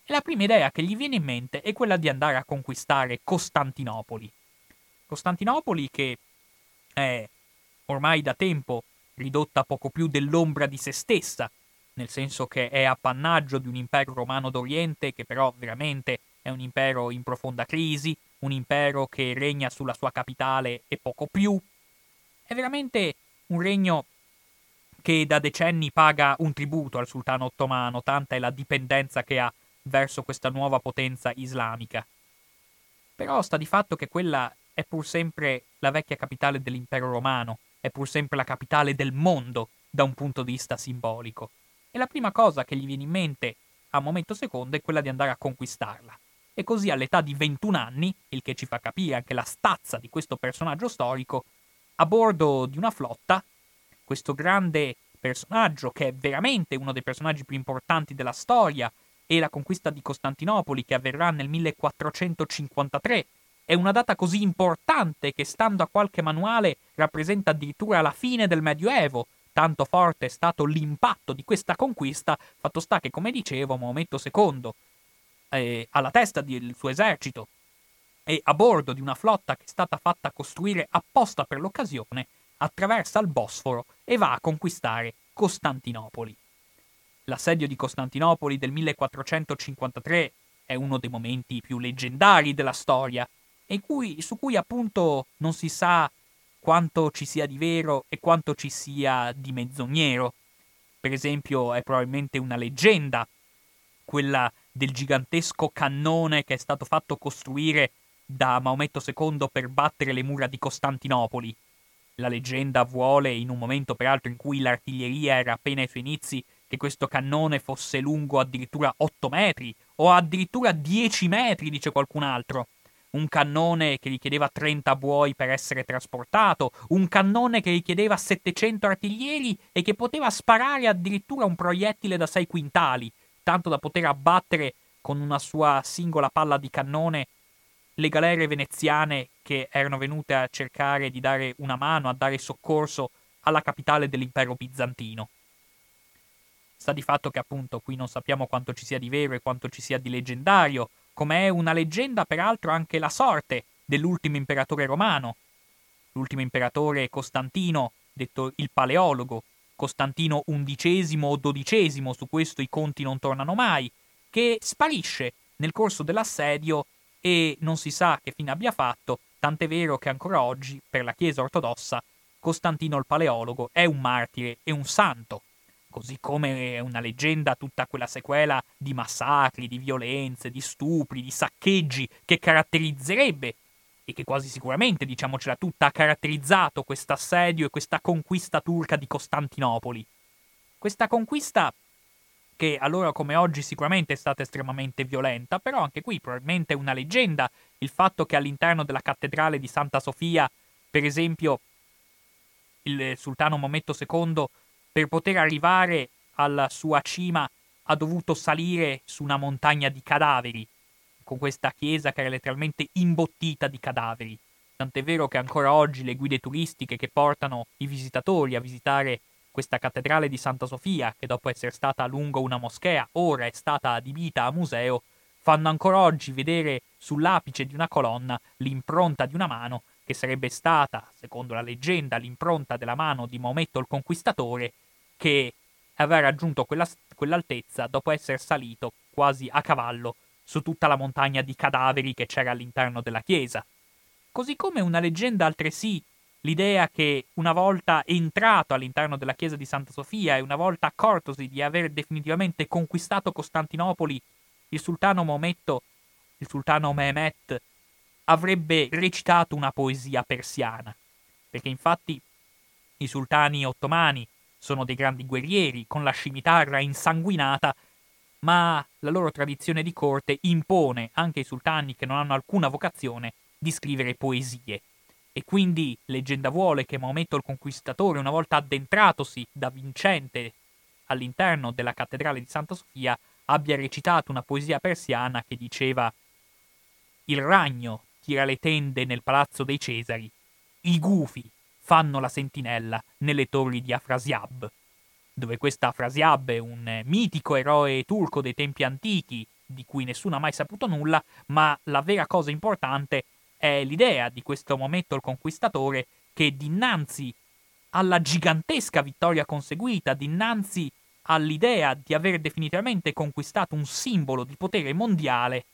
La prima idea che gli viene in mente è quella di andare a conquistare Costantinopoli. Costantinopoli che è ormai da tempo ridotta poco più dell'ombra di se stessa, nel senso che è appannaggio di un impero romano d'Oriente che però veramente è un impero in profonda crisi, un impero che regna sulla sua capitale e poco più. È veramente un regno che da decenni paga un tributo al sultano ottomano, tanta è la dipendenza che ha verso questa nuova potenza islamica. Però sta di fatto che quella è pur sempre la vecchia capitale dell'impero romano, è pur sempre la capitale del mondo da un punto di vista simbolico. E la prima cosa che gli viene in mente a momento secondo è quella di andare a conquistarla. E così all'età di 21 anni, il che ci fa capire anche la stazza di questo personaggio storico, a bordo di una flotta, questo grande personaggio che è veramente uno dei personaggi più importanti della storia e la conquista di Costantinopoli che avverrà nel 1453 è una data così importante che stando a qualche manuale rappresenta addirittura la fine del Medioevo, tanto forte è stato l'impatto di questa conquista, fatto sta che, come dicevo, Maometto II, eh, alla testa del suo esercito, e a bordo di una flotta che è stata fatta costruire apposta per l'occasione, attraversa il Bosforo e va a conquistare Costantinopoli. L'assedio di Costantinopoli del 1453 è uno dei momenti più leggendari della storia, e cui, su cui appunto non si sa quanto ci sia di vero e quanto ci sia di menzognero. Per esempio, è probabilmente una leggenda, quella del gigantesco cannone che è stato fatto costruire da Maometto II per battere le mura di Costantinopoli. La leggenda vuole, in un momento peraltro in cui l'artiglieria era appena ai inizi, che questo cannone fosse lungo addirittura 8 metri o addirittura 10 metri, dice qualcun altro. Un cannone che richiedeva 30 buoi per essere trasportato, un cannone che richiedeva 700 artiglieri e che poteva sparare addirittura un proiettile da 6 quintali, tanto da poter abbattere con una sua singola palla di cannone le galere veneziane che erano venute a cercare di dare una mano, a dare soccorso alla capitale dell'impero bizantino. Sta di fatto che appunto qui non sappiamo quanto ci sia di vero e quanto ci sia di leggendario, come è una leggenda peraltro anche la sorte dell'ultimo imperatore romano. L'ultimo imperatore Costantino, detto il Paleologo, Costantino XI o XII, su questo i conti non tornano mai, che sparisce nel corso dell'assedio e non si sa che fine abbia fatto, tant'è vero che ancora oggi, per la Chiesa ortodossa, Costantino il Paleologo è un martire e un santo, così come è una leggenda tutta quella sequela di massacri, di violenze, di stupri, di saccheggi che caratterizzerebbe e che quasi sicuramente, diciamocela tutta, ha caratterizzato questo assedio e questa conquista turca di Costantinopoli. Questa conquista che allora come oggi sicuramente è stata estremamente violenta, però anche qui probabilmente è una leggenda il fatto che all'interno della cattedrale di Santa Sofia, per esempio, il sultano Mometto II, per poter arrivare alla sua cima, ha dovuto salire su una montagna di cadaveri, con questa chiesa che era letteralmente imbottita di cadaveri. Tant'è vero che ancora oggi le guide turistiche che portano i visitatori a visitare questa cattedrale di Santa Sofia, che dopo essere stata a lungo una moschea, ora è stata adibita a museo, fanno ancora oggi vedere sull'apice di una colonna l'impronta di una mano che sarebbe stata, secondo la leggenda, l'impronta della mano di Maometto il Conquistatore, che aveva raggiunto quella, quell'altezza dopo essere salito quasi a cavallo su tutta la montagna di cadaveri che c'era all'interno della chiesa. Così come una leggenda altresì l'idea che una volta entrato all'interno della chiesa di Santa Sofia e una volta accortosi di aver definitivamente conquistato Costantinopoli, il sultano Mometto, il sultano Mehmet, avrebbe recitato una poesia persiana. Perché infatti i sultani ottomani sono dei grandi guerrieri, con la scimitarra insanguinata, ma la loro tradizione di corte impone anche ai sultani che non hanno alcuna vocazione di scrivere poesie. E quindi leggenda vuole che Maometto il Conquistatore, una volta addentratosi da vincente all'interno della cattedrale di Santa Sofia, abbia recitato una poesia persiana che diceva Il ragno tira le tende nel palazzo dei Cesari, i gufi fanno la sentinella nelle torri di Afrasiab, dove questa Afrasiab è un mitico eroe turco dei tempi antichi, di cui nessuno ha mai saputo nulla, ma la vera cosa importante è l'idea di questo momento il conquistatore che dinanzi alla gigantesca vittoria conseguita, dinanzi all'idea di aver definitivamente conquistato un simbolo di potere mondiale,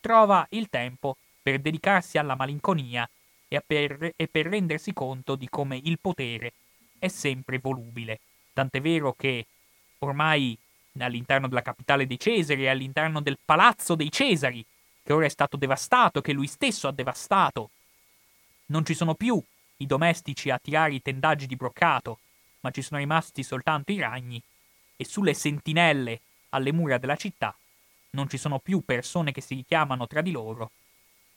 trova il tempo per dedicarsi alla malinconia e per, e per rendersi conto di come il potere è sempre volubile. Tant'è vero che ormai all'interno della capitale dei Cesari all'interno del palazzo dei Cesari che ora è stato devastato, che lui stesso ha devastato. Non ci sono più i domestici a tirare i tendaggi di broccato, ma ci sono rimasti soltanto i ragni, e sulle sentinelle alle mura della città non ci sono più persone che si richiamano tra di loro,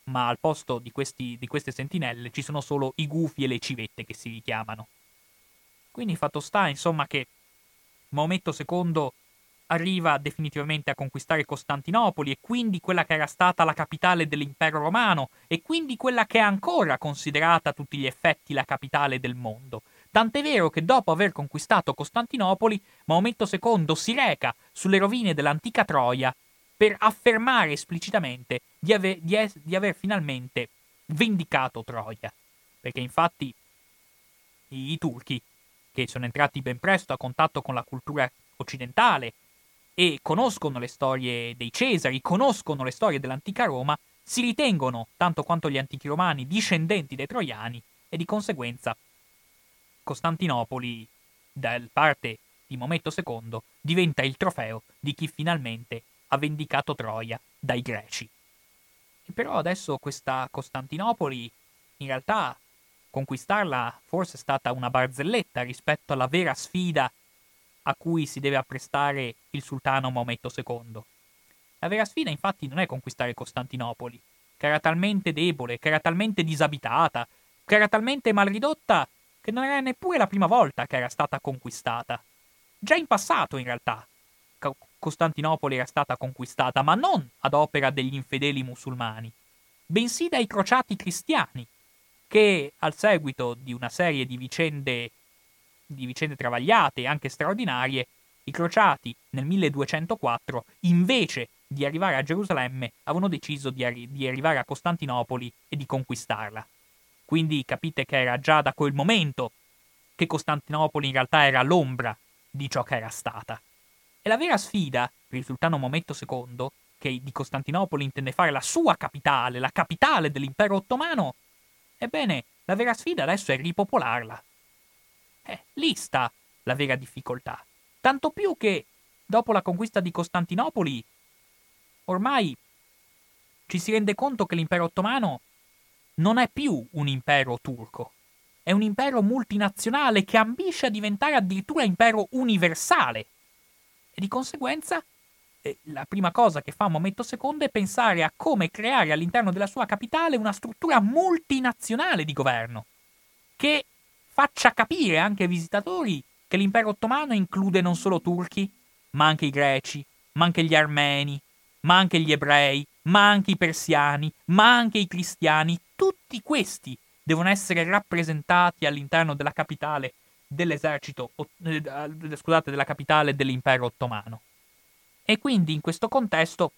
ma al posto di, questi, di queste sentinelle ci sono solo i gufi e le civette che si richiamano. Quindi fatto sta, insomma, che Maometto II arriva definitivamente a conquistare Costantinopoli e quindi quella che era stata la capitale dell'impero romano e quindi quella che è ancora considerata a tutti gli effetti la capitale del mondo. Tant'è vero che dopo aver conquistato Costantinopoli, Maometto II si reca sulle rovine dell'antica Troia per affermare esplicitamente di, ave- di, es- di aver finalmente vendicato Troia. Perché infatti i-, i turchi, che sono entrati ben presto a contatto con la cultura occidentale e conoscono le storie dei Cesari, conoscono le storie dell'antica Roma, si ritengono, tanto quanto gli antichi romani, discendenti dei troiani e di conseguenza Costantinopoli, da parte di Mometto II, diventa il trofeo di chi finalmente ha vendicato Troia dai greci. E però adesso questa Costantinopoli, in realtà, conquistarla forse è stata una barzelletta rispetto alla vera sfida a cui si deve apprestare il sultano Maometto II. La vera sfida infatti non è conquistare Costantinopoli, che era talmente debole, che era talmente disabitata, che era talmente malridotta che non era neppure la prima volta che era stata conquistata. Già in passato, in realtà, Costantinopoli era stata conquistata, ma non ad opera degli infedeli musulmani, bensì dai crociati cristiani, che al seguito di una serie di vicende di vicende travagliate e anche straordinarie, i crociati nel 1204, invece di arrivare a Gerusalemme, avevano deciso di, arri- di arrivare a Costantinopoli e di conquistarla. Quindi capite che era già da quel momento che Costantinopoli in realtà era l'ombra di ciò che era stata. E la vera sfida per il sultano Mometto II, che di Costantinopoli intende fare la sua capitale, la capitale dell'impero ottomano, ebbene, la vera sfida adesso è ripopolarla. Eh, lì sta la vera difficoltà. Tanto più che, dopo la conquista di Costantinopoli, ormai ci si rende conto che l'impero ottomano non è più un impero turco, è un impero multinazionale che ambisce a diventare addirittura impero universale. E di conseguenza eh, la prima cosa che fa Momento Secondo è pensare a come creare all'interno della sua capitale una struttura multinazionale di governo che faccia capire anche ai visitatori che l'impero ottomano include non solo turchi, ma anche i greci, ma anche gli armeni, ma anche gli ebrei, ma anche i persiani, ma anche i cristiani. Tutti questi devono essere rappresentati all'interno della capitale dell'esercito, eh, scusate, della capitale dell'impero ottomano. E quindi in questo contesto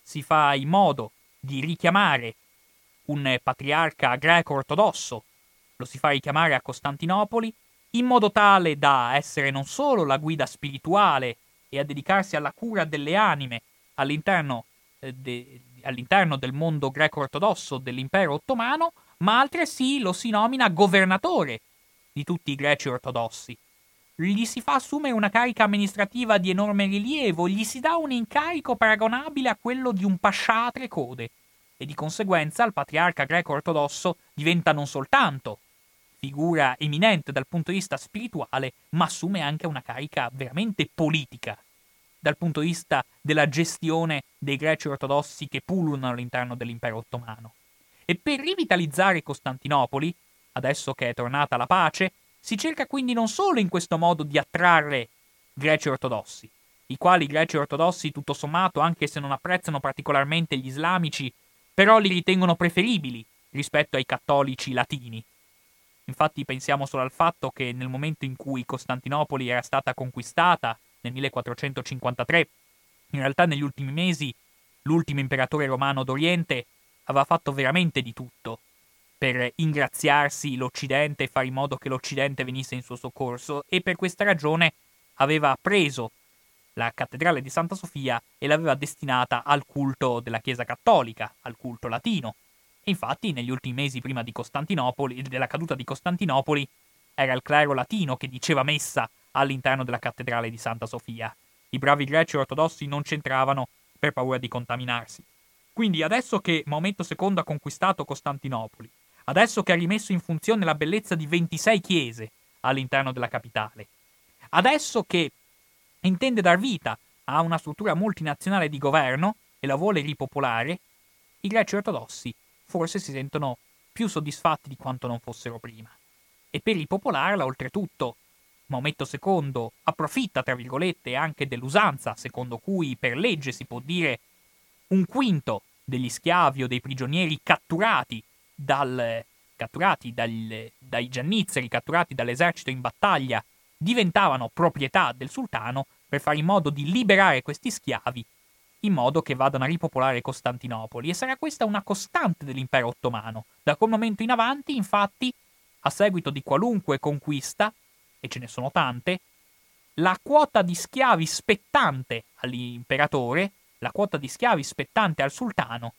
si fa in modo di richiamare un patriarca greco-ortodosso, lo si fa richiamare a Costantinopoli, in modo tale da essere non solo la guida spirituale e a dedicarsi alla cura delle anime all'interno, eh, de, all'interno del mondo greco-ortodosso dell'impero ottomano, ma altresì lo si nomina governatore di tutti i greci ortodossi. Gli si fa assumere una carica amministrativa di enorme rilievo, gli si dà un incarico paragonabile a quello di un pascià a tre code, e di conseguenza il patriarca greco-ortodosso diventa non soltanto figura eminente dal punto di vista spirituale, ma assume anche una carica veramente politica dal punto di vista della gestione dei greci ortodossi che pullulano all'interno dell'impero ottomano. E per rivitalizzare Costantinopoli, adesso che è tornata la pace, si cerca quindi non solo in questo modo di attrarre greci ortodossi, i quali greci ortodossi tutto sommato, anche se non apprezzano particolarmente gli islamici, però li ritengono preferibili rispetto ai cattolici latini. Infatti pensiamo solo al fatto che nel momento in cui Costantinopoli era stata conquistata, nel 1453, in realtà negli ultimi mesi l'ultimo imperatore romano d'Oriente aveva fatto veramente di tutto per ingraziarsi l'Occidente e fare in modo che l'Occidente venisse in suo soccorso e per questa ragione aveva preso la cattedrale di Santa Sofia e l'aveva destinata al culto della Chiesa cattolica, al culto latino. E infatti negli ultimi mesi prima della caduta di Costantinopoli, era il clero latino che diceva messa all'interno della cattedrale di Santa Sofia. I bravi greci ortodossi non c'entravano per paura di contaminarsi. Quindi adesso che Maometto II ha conquistato Costantinopoli, adesso che ha rimesso in funzione la bellezza di 26 chiese all'interno della capitale, adesso che intende dar vita a una struttura multinazionale di governo e la vuole ripopolare, i greci ortodossi forse si sentono più soddisfatti di quanto non fossero prima. E per ripopolarla, oltretutto, Maometto II approfitta, tra virgolette, anche dell'usanza secondo cui per legge si può dire un quinto degli schiavi o dei prigionieri catturati, dal, catturati dal, dai giannizzeri, catturati dall'esercito in battaglia, diventavano proprietà del sultano per fare in modo di liberare questi schiavi in modo che vadano a ripopolare Costantinopoli e sarà questa una costante dell'impero ottomano. Da quel momento in avanti, infatti, a seguito di qualunque conquista, e ce ne sono tante, la quota di schiavi spettante all'imperatore, la quota di schiavi spettante al sultano,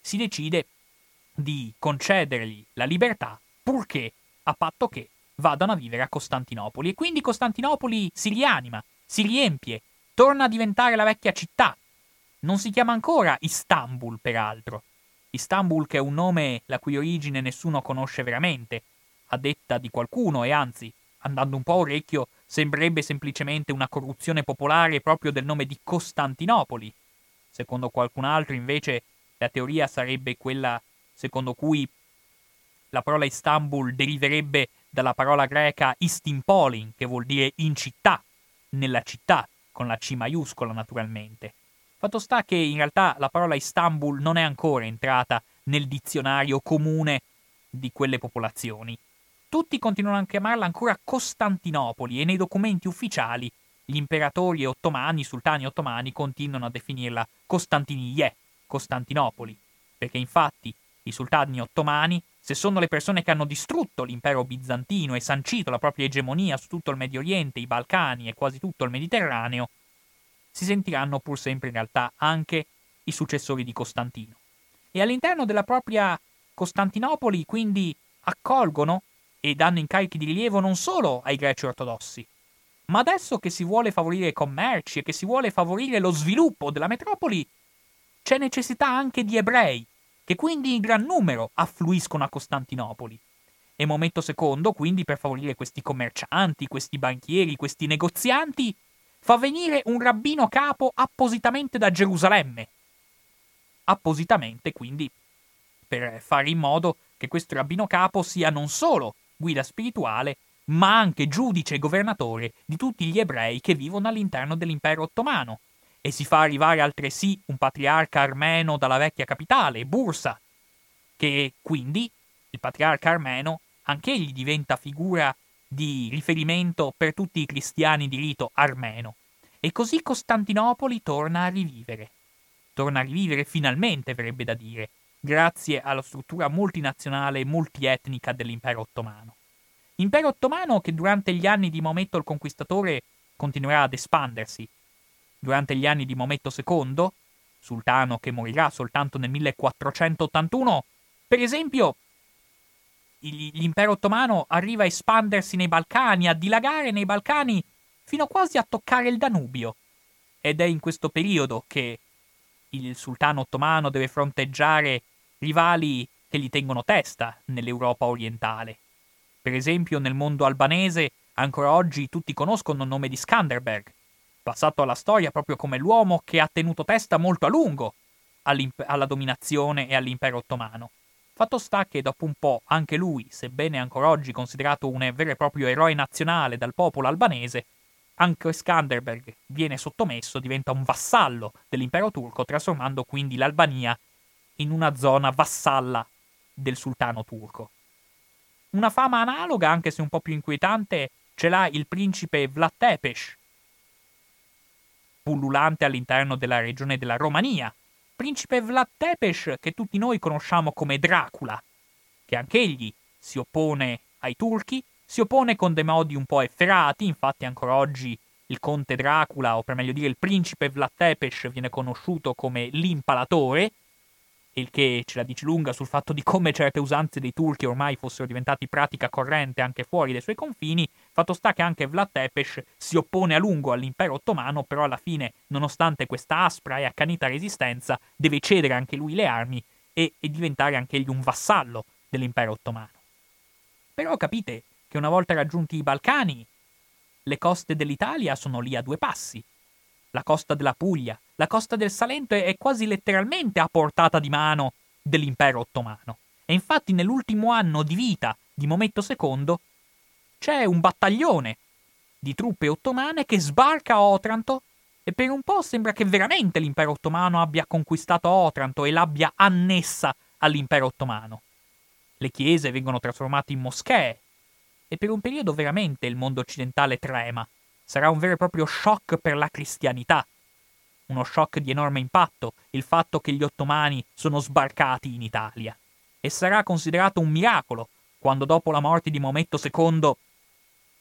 si decide di concedergli la libertà purché a patto che vadano a vivere a Costantinopoli. E quindi Costantinopoli si rianima, si riempie, torna a diventare la vecchia città. Non si chiama ancora Istanbul, peraltro. Istanbul che è un nome la cui origine nessuno conosce veramente, a detta di qualcuno, e anzi, andando un po' a orecchio, sembrerebbe semplicemente una corruzione popolare proprio del nome di Costantinopoli. Secondo qualcun altro, invece, la teoria sarebbe quella secondo cui la parola Istanbul deriverebbe dalla parola greca istimpolin, che vuol dire in città, nella città, con la C maiuscola naturalmente. Fatto sta che in realtà la parola Istanbul non è ancora entrata nel dizionario comune di quelle popolazioni. Tutti continuano a chiamarla ancora Costantinopoli e nei documenti ufficiali gli imperatori ottomani, i sultani ottomani continuano a definirla Costantiniye, Costantinopoli, perché infatti i sultani ottomani, se sono le persone che hanno distrutto l'impero bizantino e sancito la propria egemonia su tutto il Medio Oriente, i Balcani e quasi tutto il Mediterraneo, si sentiranno pur sempre in realtà anche i successori di Costantino. E all'interno della propria Costantinopoli quindi accolgono e danno incarichi di rilievo non solo ai greci ortodossi. Ma adesso che si vuole favorire i commerci e che si vuole favorire lo sviluppo della metropoli, c'è necessità anche di ebrei, che quindi in gran numero affluiscono a Costantinopoli. E Momento secondo, quindi, per favorire questi commercianti, questi banchieri, questi negozianti, fa venire un rabbino capo appositamente da Gerusalemme. Appositamente, quindi, per fare in modo che questo rabbino capo sia non solo guida spirituale, ma anche giudice e governatore di tutti gli ebrei che vivono all'interno dell'impero ottomano. E si fa arrivare altresì un patriarca armeno dalla vecchia capitale, Bursa, che quindi il patriarca armeno anch'egli diventa figura di riferimento per tutti i cristiani di rito armeno. E così Costantinopoli torna a rivivere. Torna a rivivere finalmente, verrebbe da dire, grazie alla struttura multinazionale e multietnica dell'impero ottomano. Impero ottomano che durante gli anni di Maometto il Conquistatore continuerà ad espandersi. Durante gli anni di Maometto II, sultano che morirà soltanto nel 1481, per esempio, l'impero ottomano arriva a espandersi nei Balcani, a dilagare nei Balcani fino quasi a toccare il Danubio. Ed è in questo periodo che il sultano ottomano deve fronteggiare rivali che gli tengono testa nell'Europa orientale. Per esempio, nel mondo albanese ancora oggi tutti conoscono il nome di Skanderberg, passato alla storia proprio come l'uomo che ha tenuto testa molto a lungo alla dominazione e all'impero ottomano. Fatto sta che dopo un po' anche lui, sebbene ancora oggi considerato un vero e proprio eroe nazionale dal popolo albanese, anche Skanderberg viene sottomesso, diventa un vassallo dell'impero turco, trasformando quindi l'Albania in una zona vassalla del sultano turco. Una fama analoga, anche se un po' più inquietante, ce l'ha il principe Vlad Tepes, pullulante all'interno della regione della Romania, principe Vlad Tepes che tutti noi conosciamo come Dracula, che anch'egli si oppone ai turchi, si oppone con dei modi un po' efferati, infatti ancora oggi il conte Dracula, o per meglio dire il principe Vlad Tepes, viene conosciuto come l'impalatore, il che ce la dice lunga sul fatto di come certe usanze dei turchi ormai fossero diventate pratica corrente anche fuori dai suoi confini, fatto sta che anche Vlad Tepes si oppone a lungo all'impero ottomano, però alla fine, nonostante questa aspra e accanita resistenza, deve cedere anche lui le armi e, e diventare anche egli un vassallo dell'impero ottomano. Però capite che una volta raggiunti i Balcani, le coste dell'Italia sono lì a due passi, la costa della Puglia, la costa del Salento è quasi letteralmente a portata di mano dell'impero ottomano. E infatti nell'ultimo anno di vita di Mometto II c'è un battaglione di truppe ottomane che sbarca a Otranto e per un po' sembra che veramente l'impero ottomano abbia conquistato Otranto e l'abbia annessa all'impero ottomano. Le chiese vengono trasformate in moschee e per un periodo veramente il mondo occidentale trema sarà un vero e proprio shock per la cristianità. Uno shock di enorme impatto, il fatto che gli ottomani sono sbarcati in Italia. E sarà considerato un miracolo quando dopo la morte di Maometto II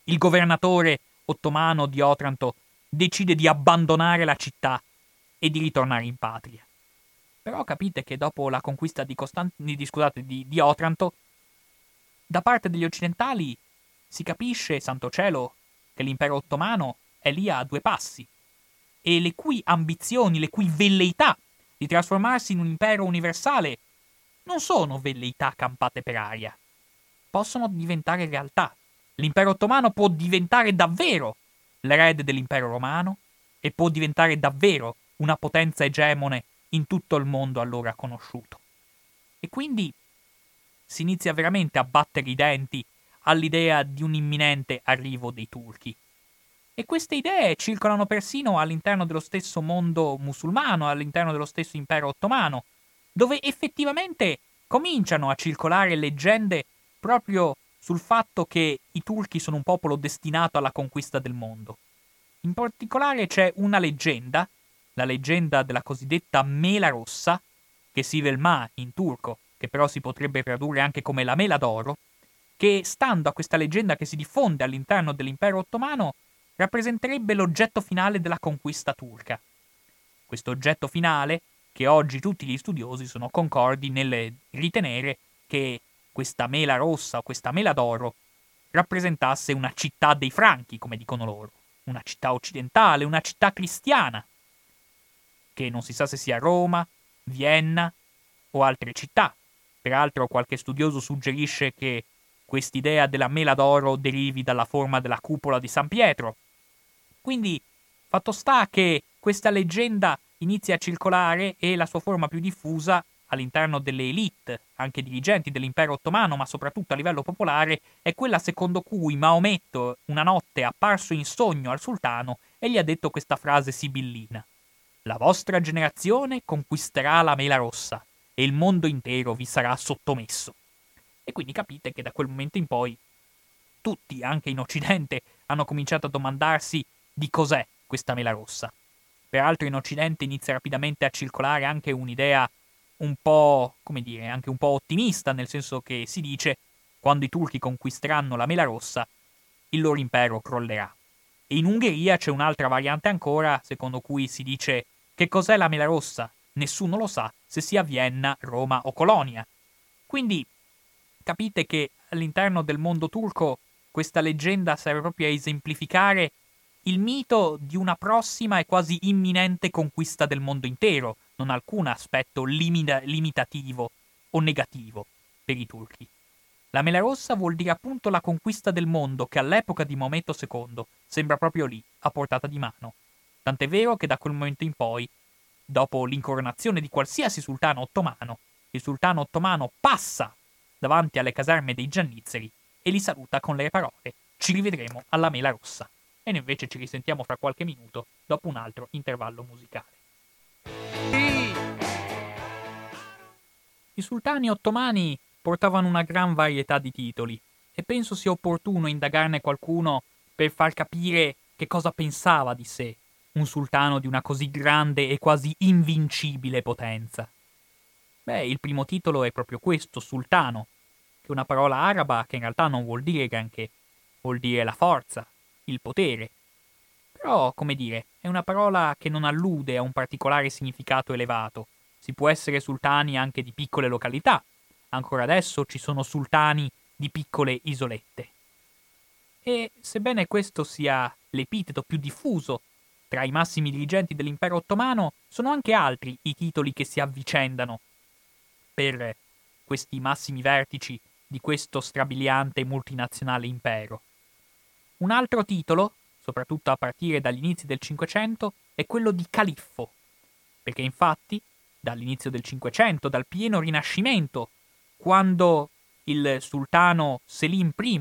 il governatore ottomano di Otranto decide di abbandonare la città e di ritornare in patria. Però capite che dopo la conquista di, Costant- di, scusate, di, di Otranto, da parte degli occidentali si capisce, santo cielo, che l'impero ottomano è lì a due passi, e le cui ambizioni, le cui velleità di trasformarsi in un impero universale non sono velleità campate per aria, possono diventare realtà. L'impero ottomano può diventare davvero l'erede dell'impero romano e può diventare davvero una potenza egemone in tutto il mondo allora conosciuto. E quindi si inizia veramente a battere i denti all'idea di un imminente arrivo dei turchi. E queste idee circolano persino all'interno dello stesso mondo musulmano, all'interno dello stesso impero ottomano, dove effettivamente cominciano a circolare leggende proprio sul fatto che i turchi sono un popolo destinato alla conquista del mondo. In particolare c'è una leggenda, la leggenda della cosiddetta mela rossa, che si velma in turco, che però si potrebbe tradurre anche come la mela d'oro, che, stando a questa leggenda che si diffonde all'interno dell'impero ottomano, rappresenterebbe l'oggetto finale della conquista turca. Questo oggetto finale, che oggi tutti gli studiosi sono concordi nel ritenere che questa mela rossa o questa mela d'oro rappresentasse una città dei Franchi, come dicono loro, una città occidentale, una città cristiana, che non si sa se sia Roma, Vienna o altre città. Peraltro qualche studioso suggerisce che quest'idea della mela d'oro derivi dalla forma della cupola di San Pietro. Quindi Fatto sta che questa leggenda inizia a circolare e la sua forma più diffusa all'interno delle elite, anche dirigenti dell'impero ottomano, ma soprattutto a livello popolare, è quella secondo cui Maometto una notte è apparso in sogno al sultano e gli ha detto questa frase sibillina. La vostra generazione conquisterà la mela rossa e il mondo intero vi sarà sottomesso. E quindi capite che da quel momento in poi tutti, anche in Occidente, hanno cominciato a domandarsi di cos'è questa mela rossa. Peraltro in Occidente inizia rapidamente a circolare anche un'idea un po', come dire, anche un po' ottimista, nel senso che si dice quando i turchi conquisteranno la mela rossa, il loro impero crollerà. E in Ungheria c'è un'altra variante ancora, secondo cui si dice che cos'è la mela rossa? Nessuno lo sa, se sia Vienna, Roma o Colonia. Quindi capite che all'interno del mondo turco questa leggenda serve proprio a esemplificare il mito di una prossima e quasi imminente conquista del mondo intero, non alcun aspetto limita- limitativo o negativo per i turchi. La mela rossa vuol dire appunto la conquista del mondo che all'epoca di Maometto II sembra proprio lì, a portata di mano. Tant'è vero che da quel momento in poi, dopo l'incoronazione di qualsiasi sultano ottomano, il sultano ottomano passa davanti alle caserme dei giannizzeri e li saluta con le parole ci rivedremo alla mela rossa. E noi invece ci risentiamo fra qualche minuto dopo un altro intervallo musicale. I sultani ottomani portavano una gran varietà di titoli e penso sia opportuno indagarne qualcuno per far capire che cosa pensava di sé un sultano di una così grande e quasi invincibile potenza. Beh, il primo titolo è proprio questo, sultano, che una parola araba che in realtà non vuol dire granché, vuol dire la forza, il potere. Però, come dire, è una parola che non allude a un particolare significato elevato. Si può essere sultani anche di piccole località. Ancora adesso ci sono sultani di piccole isolette. E sebbene questo sia l'epiteto più diffuso tra i massimi dirigenti dell'impero ottomano, sono anche altri i titoli che si avvicendano per questi massimi vertici di questo strabiliante multinazionale impero. Un altro titolo, soprattutto a partire dagli inizi del Cinquecento, è quello di califfo, perché infatti dall'inizio del Cinquecento, dal pieno Rinascimento, quando il sultano Selim I,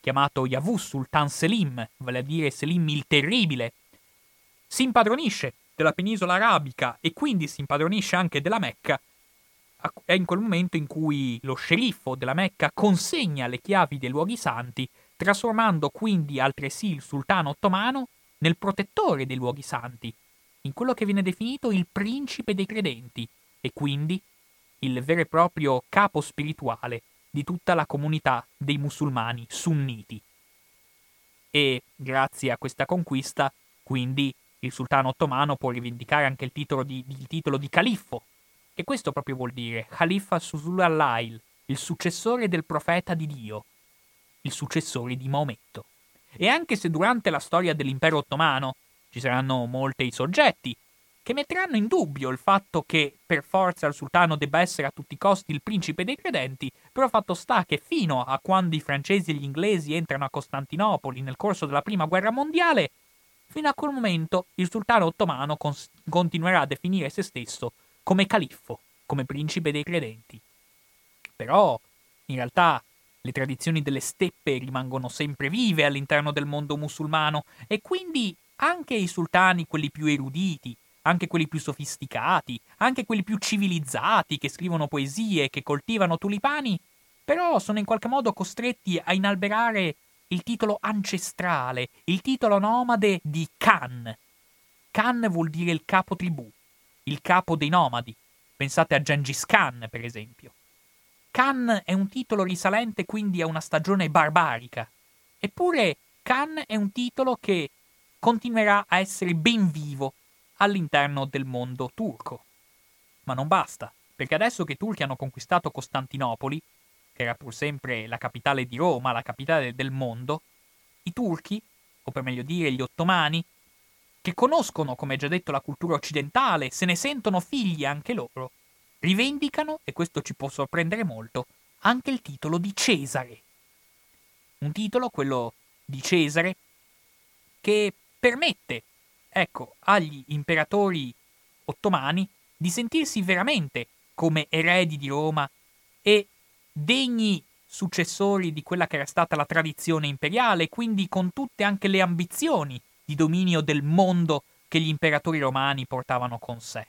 chiamato Yavuz Sultan Selim, vale a dire Selim il Terribile, si impadronisce della penisola arabica e quindi si impadronisce anche della Mecca, è in quel momento in cui lo sceriffo della Mecca consegna le chiavi dei luoghi santi, trasformando quindi altresì il sultano ottomano nel protettore dei luoghi santi, in quello che viene definito il principe dei credenti e quindi il vero e proprio capo spirituale di tutta la comunità dei musulmani sunniti. E grazie a questa conquista, quindi, il sultano ottomano può rivendicare anche il titolo di, il titolo di califfo, e questo proprio vuol dire Khalifa Susul al-Lail, il successore del profeta di Dio, il successore di Maometto. E anche se durante la storia dell'impero ottomano ci saranno molti soggetti che metteranno in dubbio il fatto che per forza il sultano debba essere a tutti i costi il principe dei credenti, però fatto sta che fino a quando i francesi e gli inglesi entrano a Costantinopoli nel corso della prima guerra mondiale, fino a quel momento il sultano ottomano cons- continuerà a definire se stesso come califfo, come principe dei credenti. Però, in realtà, le tradizioni delle steppe rimangono sempre vive all'interno del mondo musulmano e quindi anche i sultani, quelli più eruditi, anche quelli più sofisticati, anche quelli più civilizzati che scrivono poesie, che coltivano tulipani, però sono in qualche modo costretti a inalberare il titolo ancestrale, il titolo nomade di Khan. Khan vuol dire il capo tribù il capo dei nomadi. Pensate a Gengis Khan, per esempio. Khan è un titolo risalente quindi a una stagione barbarica. Eppure Khan è un titolo che continuerà a essere ben vivo all'interno del mondo turco. Ma non basta, perché adesso che i turchi hanno conquistato Costantinopoli, che era pur sempre la capitale di Roma, la capitale del mondo, i turchi, o per meglio dire gli ottomani, che conoscono, come già detto, la cultura occidentale, se ne sentono figli anche loro, rivendicano, e questo ci può sorprendere molto, anche il titolo di Cesare. Un titolo, quello di Cesare, che permette ecco, agli imperatori ottomani di sentirsi veramente come eredi di Roma e degni successori di quella che era stata la tradizione imperiale, quindi con tutte anche le ambizioni di dominio del mondo che gli imperatori romani portavano con sé.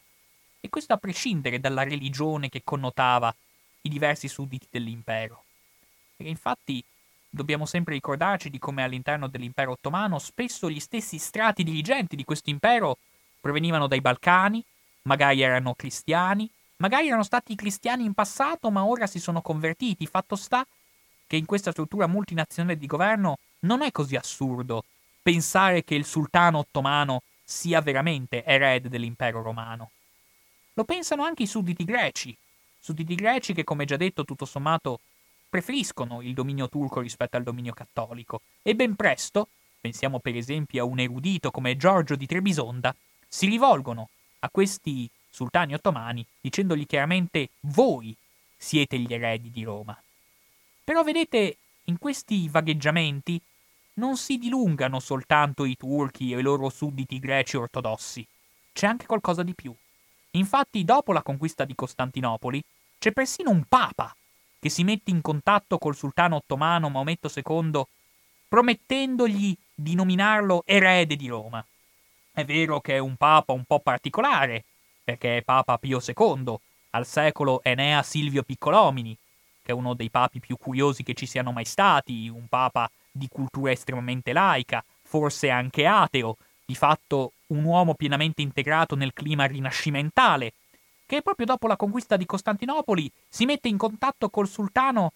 E questo a prescindere dalla religione che connotava i diversi sudditi dell'impero. Perché infatti dobbiamo sempre ricordarci di come all'interno dell'impero ottomano spesso gli stessi strati dirigenti di questo impero provenivano dai Balcani, magari erano cristiani, magari erano stati cristiani in passato ma ora si sono convertiti. Fatto sta che in questa struttura multinazionale di governo non è così assurdo pensare che il sultano ottomano sia veramente erede dell'impero romano. Lo pensano anche i sudditi greci, sudditi greci che, come già detto, tutto sommato preferiscono il dominio turco rispetto al dominio cattolico e ben presto, pensiamo per esempio a un erudito come Giorgio di Trebisonda, si rivolgono a questi sultani ottomani dicendogli chiaramente voi siete gli eredi di Roma. Però vedete, in questi vagheggiamenti non si dilungano soltanto i turchi e i loro sudditi greci ortodossi, c'è anche qualcosa di più. Infatti, dopo la conquista di Costantinopoli, c'è persino un papa che si mette in contatto col sultano ottomano Maometto II, promettendogli di nominarlo erede di Roma. È vero che è un papa un po' particolare, perché è Papa Pio II, al secolo Enea Silvio Piccolomini, che è uno dei papi più curiosi che ci siano mai stati, un papa di cultura estremamente laica, forse anche ateo, di fatto un uomo pienamente integrato nel clima rinascimentale, che proprio dopo la conquista di Costantinopoli si mette in contatto col sultano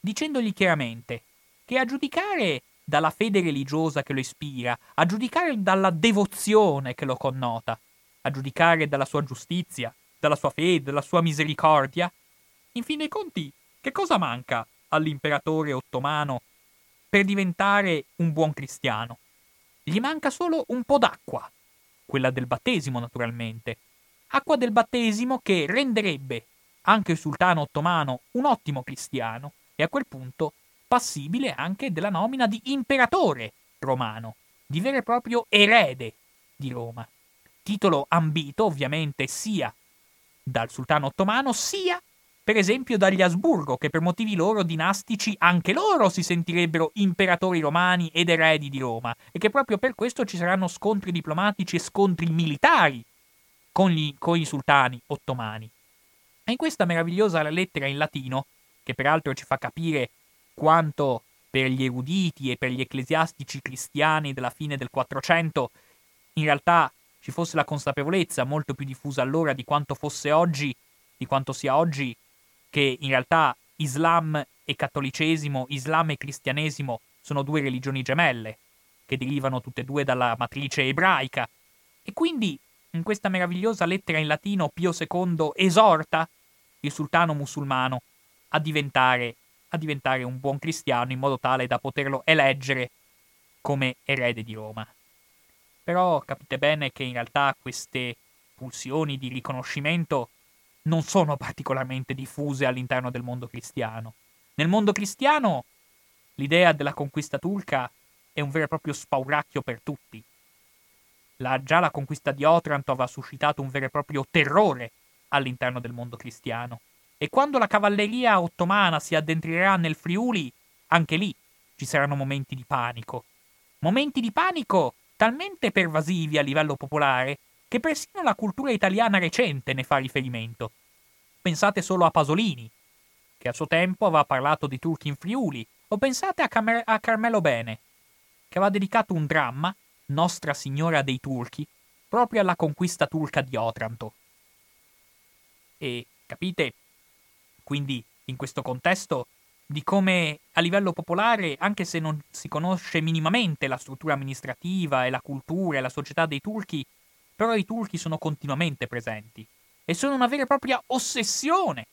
dicendogli chiaramente che a giudicare dalla fede religiosa che lo ispira, a giudicare dalla devozione che lo connota, a giudicare dalla sua giustizia, dalla sua fede, dalla sua misericordia, in fin dei conti che cosa manca all'imperatore ottomano per diventare un buon cristiano? Gli manca solo un po' d'acqua, quella del battesimo naturalmente. Acqua del battesimo che renderebbe anche il sultano ottomano un ottimo cristiano e a quel punto passibile anche della nomina di imperatore romano, di vero e proprio erede di Roma. Titolo ambito ovviamente sia dal sultano ottomano sia per esempio dagli Asburgo, che per motivi loro dinastici anche loro si sentirebbero imperatori romani ed eredi di Roma, e che proprio per questo ci saranno scontri diplomatici e scontri militari con, gli, con i sultani ottomani. E in questa meravigliosa lettera in latino, che peraltro ci fa capire quanto per gli eruditi e per gli ecclesiastici cristiani della fine del 400 in realtà ci fosse la consapevolezza molto più diffusa allora di quanto fosse oggi, di quanto sia oggi che in realtà Islam e cattolicesimo, Islam e cristianesimo sono due religioni gemelle, che derivano tutte e due dalla matrice ebraica. E quindi, in questa meravigliosa lettera in latino, Pio II esorta il sultano musulmano a diventare, a diventare un buon cristiano in modo tale da poterlo eleggere come erede di Roma. Però capite bene che in realtà queste pulsioni di riconoscimento non sono particolarmente diffuse all'interno del mondo cristiano. Nel mondo cristiano l'idea della conquista turca è un vero e proprio spauracchio per tutti. La, già la conquista di Otranto aveva suscitato un vero e proprio terrore all'interno del mondo cristiano. E quando la cavalleria ottomana si addentrerà nel Friuli, anche lì ci saranno momenti di panico. Momenti di panico talmente pervasivi a livello popolare che persino la cultura italiana recente ne fa riferimento. Pensate solo a Pasolini, che a suo tempo aveva parlato di turchi in Friuli, o pensate a, Cam- a Carmelo Bene, che aveva dedicato un dramma, Nostra Signora dei Turchi, proprio alla conquista turca di Otranto. E capite, quindi, in questo contesto, di come a livello popolare, anche se non si conosce minimamente la struttura amministrativa e la cultura e la società dei turchi, però i turchi sono continuamente presenti e sono una vera e propria ossessione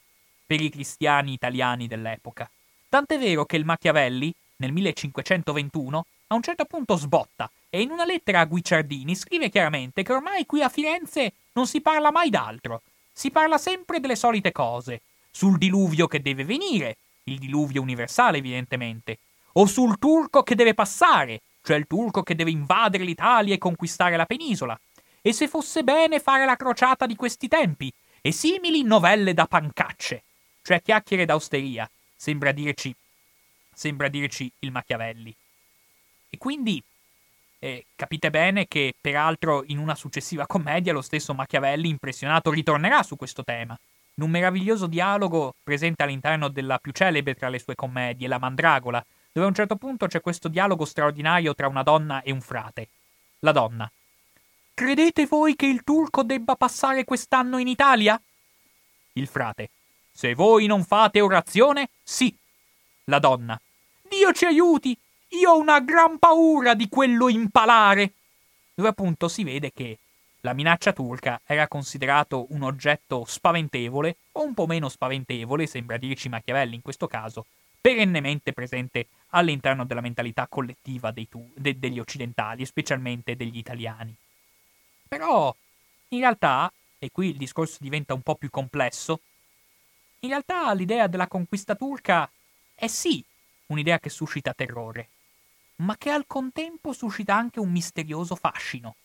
per i cristiani italiani dell'epoca. Tant'è vero che il Machiavelli, nel 1521, a un certo punto sbotta e in una lettera a Guicciardini scrive chiaramente che ormai qui a Firenze non si parla mai d'altro, si parla sempre delle solite cose, sul diluvio che deve venire, il diluvio universale evidentemente, o sul turco che deve passare, cioè il turco che deve invadere l'Italia e conquistare la penisola. E se fosse bene fare la crociata di questi tempi, e simili novelle da pancacce, cioè chiacchiere d'austeria, sembra dirci, sembra dirci il Machiavelli. E quindi eh, capite bene che, peraltro, in una successiva commedia lo stesso Machiavelli, impressionato, ritornerà su questo tema. In un meraviglioso dialogo presente all'interno della più celebre tra le sue commedie, La Mandragola, dove a un certo punto c'è questo dialogo straordinario tra una donna e un frate. La donna. Credete voi che il turco debba passare quest'anno in Italia? Il frate. Se voi non fate orazione, sì. La donna. Dio ci aiuti! Io ho una gran paura di quello impalare. Dove appunto si vede che la minaccia turca era considerato un oggetto spaventevole, o un po' meno spaventevole, sembra dirci Machiavelli in questo caso, perennemente presente all'interno della mentalità collettiva tu- de- degli occidentali, specialmente degli italiani. Però, in realtà, e qui il discorso diventa un po' più complesso, in realtà l'idea della conquista turca è sì un'idea che suscita terrore, ma che al contempo suscita anche un misterioso fascino.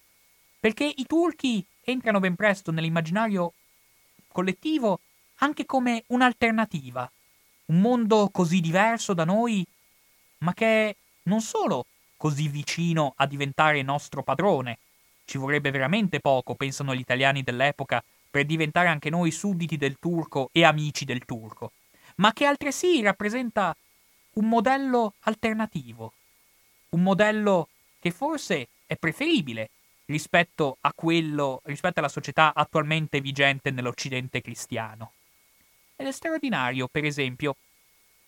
Perché i turchi entrano ben presto nell'immaginario collettivo anche come un'alternativa, un mondo così diverso da noi, ma che è non solo così vicino a diventare nostro padrone, ci vorrebbe veramente poco, pensano gli italiani dell'epoca, per diventare anche noi sudditi del turco e amici del turco, ma che altresì rappresenta un modello alternativo, un modello che forse è preferibile rispetto a quello, rispetto alla società attualmente vigente nell'Occidente cristiano. Ed è straordinario, per esempio,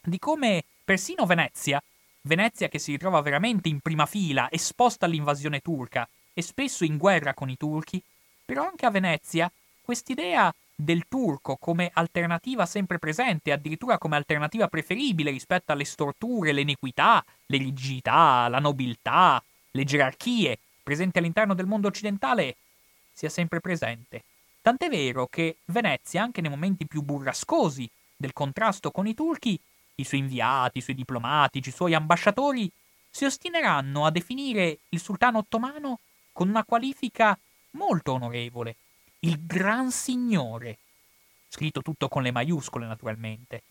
di come persino Venezia, Venezia che si ritrova veramente in prima fila, esposta all'invasione turca e spesso in guerra con i turchi, però anche a Venezia quest'idea del turco come alternativa sempre presente, addirittura come alternativa preferibile rispetto alle storture, le iniquità, le rigidità, la nobiltà, le gerarchie presenti all'interno del mondo occidentale, sia sempre presente. Tant'è vero che Venezia, anche nei momenti più burrascosi del contrasto con i turchi, i suoi inviati, i suoi diplomatici, i suoi ambasciatori si ostineranno a definire il sultano ottomano con una qualifica molto onorevole, il Gran Signore, scritto tutto con le maiuscole naturalmente,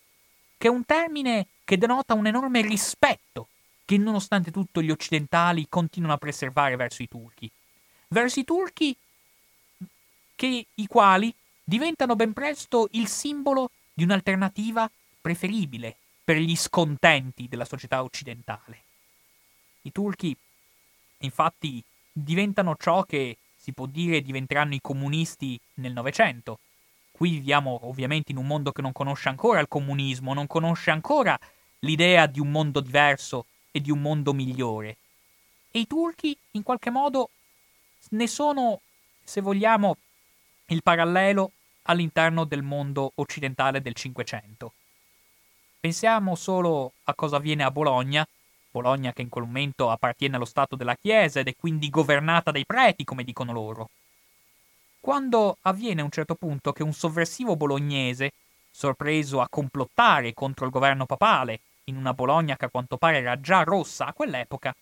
che è un termine che denota un enorme rispetto che nonostante tutto gli occidentali continuano a preservare verso i turchi. Verso i turchi che, i quali diventano ben presto il simbolo di un'alternativa preferibile per gli scontenti della società occidentale. I turchi, infatti, diventano ciò che si può dire diventeranno i comunisti nel Novecento. Qui viviamo ovviamente in un mondo che non conosce ancora il comunismo, non conosce ancora l'idea di un mondo diverso e di un mondo migliore. E i turchi, in qualche modo, ne sono, se vogliamo, il parallelo all'interno del mondo occidentale del Cinquecento. Pensiamo solo a cosa avviene a Bologna, Bologna che in quel momento appartiene allo Stato della Chiesa ed è quindi governata dai preti, come dicono loro. Quando avviene a un certo punto che un sovversivo bolognese, sorpreso a complottare contro il governo papale, in una Bologna che a quanto pare era già rossa a quell'epoca,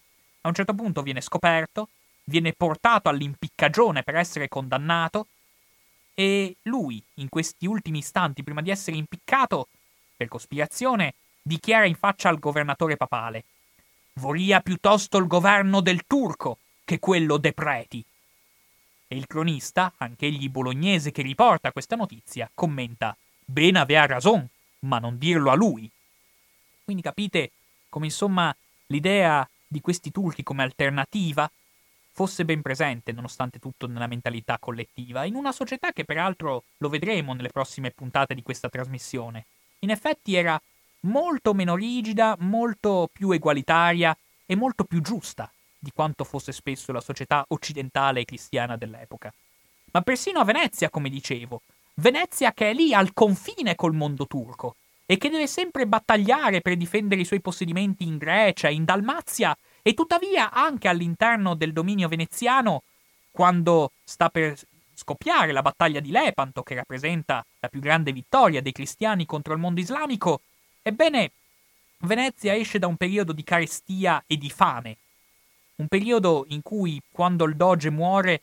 a un certo punto viene scoperto, viene portato all'impiccagione per essere condannato, e lui, in questi ultimi istanti prima di essere impiccato, per cospirazione, dichiara in faccia al governatore papale Voria piuttosto il governo del turco che quello dei preti. E il cronista, anch'egli bolognese che riporta questa notizia, commenta Ben avea ragione, ma non dirlo a lui. Quindi capite come insomma l'idea di questi turchi come alternativa fosse ben presente, nonostante tutto, nella mentalità collettiva, in una società che peraltro lo vedremo nelle prossime puntate di questa trasmissione. In effetti era molto meno rigida, molto più egualitaria e molto più giusta di quanto fosse spesso la società occidentale e cristiana dell'epoca. Ma persino a Venezia, come dicevo, Venezia che è lì al confine col mondo turco e che deve sempre battagliare per difendere i suoi possedimenti in Grecia, in Dalmazia e tuttavia anche all'interno del dominio veneziano, quando sta per scoppiare la battaglia di Lepanto, che rappresenta la più grande vittoria dei cristiani contro il mondo islamico, Ebbene, Venezia esce da un periodo di carestia e di fame. un periodo in cui quando il doge muore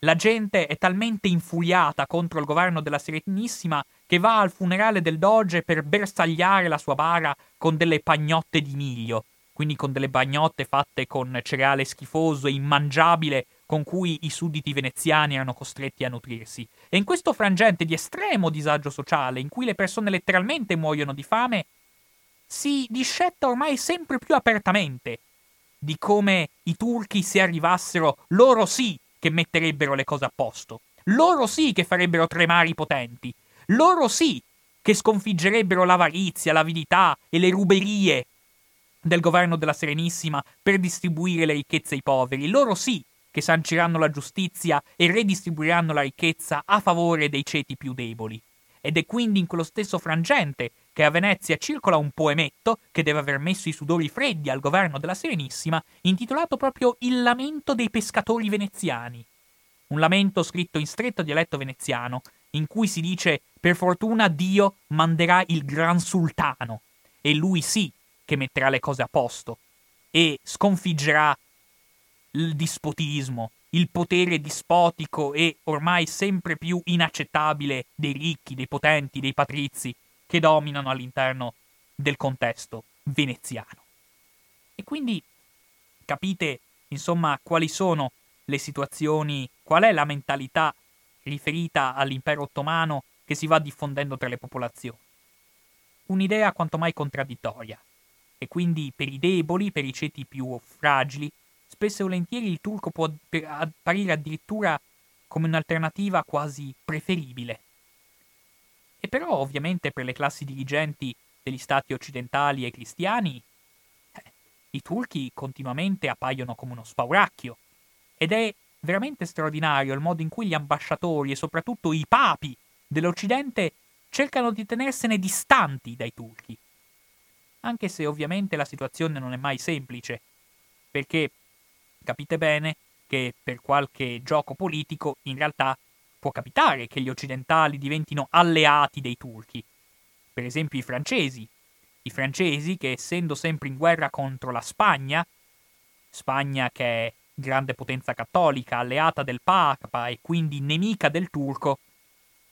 la gente è talmente infuriata contro il governo della Serenissima che va al funerale del doge per bersagliare la sua bara con delle pagnotte di miglio, quindi con delle bagnotte fatte con cereale schifoso e immangiabile con cui i sudditi veneziani erano costretti a nutrirsi. E in questo frangente di estremo disagio sociale, in cui le persone letteralmente muoiono di fame, si discetta ormai sempre più apertamente di come i turchi se arrivassero, loro sì che metterebbero le cose a posto, loro sì che farebbero tremare i potenti, loro sì che sconfiggerebbero l'avarizia, l'avidità e le ruberie del governo della Serenissima per distribuire le ricchezze ai poveri, loro sì che sanciranno la giustizia e redistribuiranno la ricchezza a favore dei ceti più deboli. Ed è quindi in quello stesso frangente che a Venezia circola un poemetto che deve aver messo i sudori freddi al governo della Serenissima, intitolato proprio Il lamento dei pescatori veneziani. Un lamento scritto in stretto dialetto veneziano, in cui si dice per fortuna Dio manderà il gran sultano, e lui sì che metterà le cose a posto, e sconfiggerà il dispotismo, il potere dispotico e ormai sempre più inaccettabile dei ricchi, dei potenti, dei patrizi, che dominano all'interno del contesto veneziano. E quindi capite, insomma, quali sono le situazioni, qual è la mentalità riferita all'impero ottomano che si va diffondendo tra le popolazioni. Un'idea quanto mai contraddittoria. E quindi per i deboli, per i ceti più fragili, spesso e volentieri il turco può apparire addirittura come un'alternativa quasi preferibile. E però ovviamente per le classi dirigenti degli stati occidentali e cristiani, eh, i turchi continuamente appaiono come uno spauracchio. Ed è veramente straordinario il modo in cui gli ambasciatori e soprattutto i papi dell'Occidente cercano di tenersene distanti dai turchi. Anche se ovviamente la situazione non è mai semplice, perché capite bene che per qualche gioco politico in realtà può capitare che gli occidentali diventino alleati dei turchi. Per esempio i francesi. I francesi che essendo sempre in guerra contro la Spagna, Spagna che è grande potenza cattolica, alleata del Papa e quindi nemica del turco,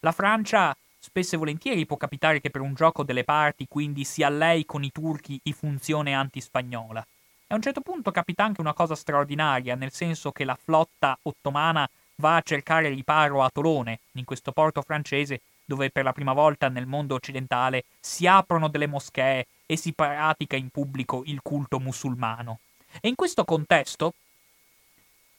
la Francia spesso e volentieri può capitare che per un gioco delle parti quindi si allei con i turchi in funzione antispagnola. A un certo punto capita anche una cosa straordinaria, nel senso che la flotta ottomana va a cercare riparo a Tolone, in questo porto francese dove per la prima volta nel mondo occidentale si aprono delle moschee e si pratica in pubblico il culto musulmano. E in questo contesto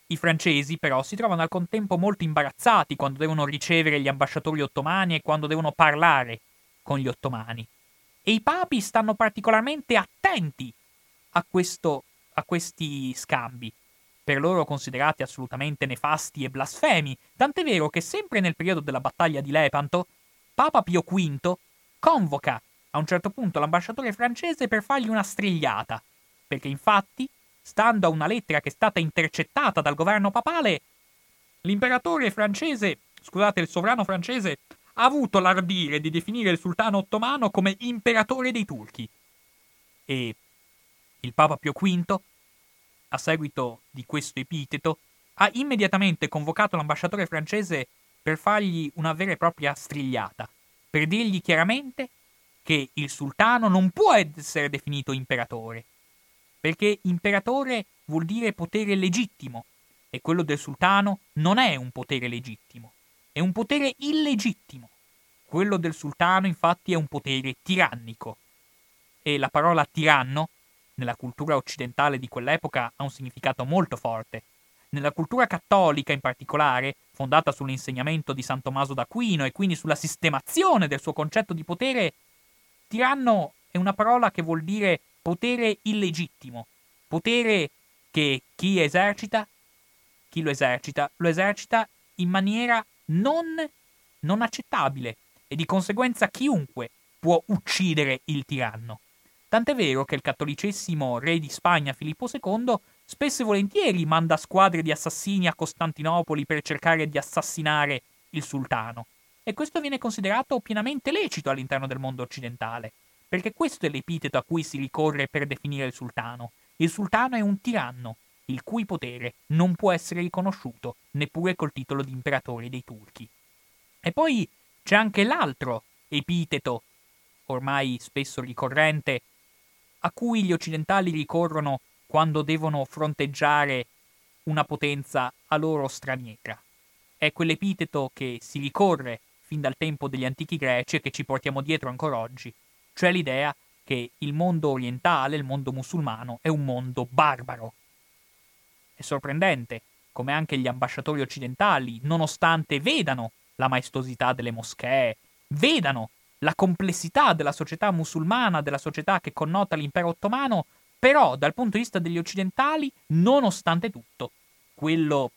i francesi però si trovano al contempo molto imbarazzati quando devono ricevere gli ambasciatori ottomani e quando devono parlare con gli ottomani. E i papi stanno particolarmente attenti a, questo, a questi scambi per loro considerati assolutamente nefasti e blasfemi, tant'è vero che sempre nel periodo della battaglia di Lepanto, Papa Pio V convoca a un certo punto l'ambasciatore francese per fargli una strigliata, perché infatti, stando a una lettera che è stata intercettata dal governo papale, l'imperatore francese, scusate, il sovrano francese, ha avuto l'ardire di definire il sultano ottomano come imperatore dei turchi. E il Papa Pio V a seguito di questo epiteto, ha immediatamente convocato l'ambasciatore francese per fargli una vera e propria strigliata, per dirgli chiaramente che il sultano non può essere definito imperatore, perché imperatore vuol dire potere legittimo, e quello del sultano non è un potere legittimo, è un potere illegittimo. Quello del sultano infatti è un potere tirannico. E la parola tiranno nella cultura occidentale di quell'epoca ha un significato molto forte. Nella cultura cattolica in particolare, fondata sull'insegnamento di San Tommaso d'Aquino e quindi sulla sistemazione del suo concetto di potere, tiranno è una parola che vuol dire potere illegittimo, potere che chi esercita, chi lo esercita, lo esercita in maniera non, non accettabile e di conseguenza chiunque può uccidere il tiranno. Tant'è vero che il cattolicissimo re di Spagna Filippo II spesso e volentieri manda squadre di assassini a Costantinopoli per cercare di assassinare il sultano. E questo viene considerato pienamente lecito all'interno del mondo occidentale, perché questo è l'epiteto a cui si ricorre per definire il sultano. Il sultano è un tiranno, il cui potere non può essere riconosciuto neppure col titolo di imperatore dei turchi. E poi c'è anche l'altro epiteto, ormai spesso ricorrente, a cui gli occidentali ricorrono quando devono fronteggiare una potenza a loro straniera. È quell'epiteto che si ricorre fin dal tempo degli antichi greci e che ci portiamo dietro ancora oggi, cioè l'idea che il mondo orientale, il mondo musulmano, è un mondo barbaro. È sorprendente come anche gli ambasciatori occidentali, nonostante vedano la maestosità delle moschee, vedano la complessità della società musulmana, della società che connota l'impero ottomano, però dal punto di vista degli occidentali, nonostante tutto, quello,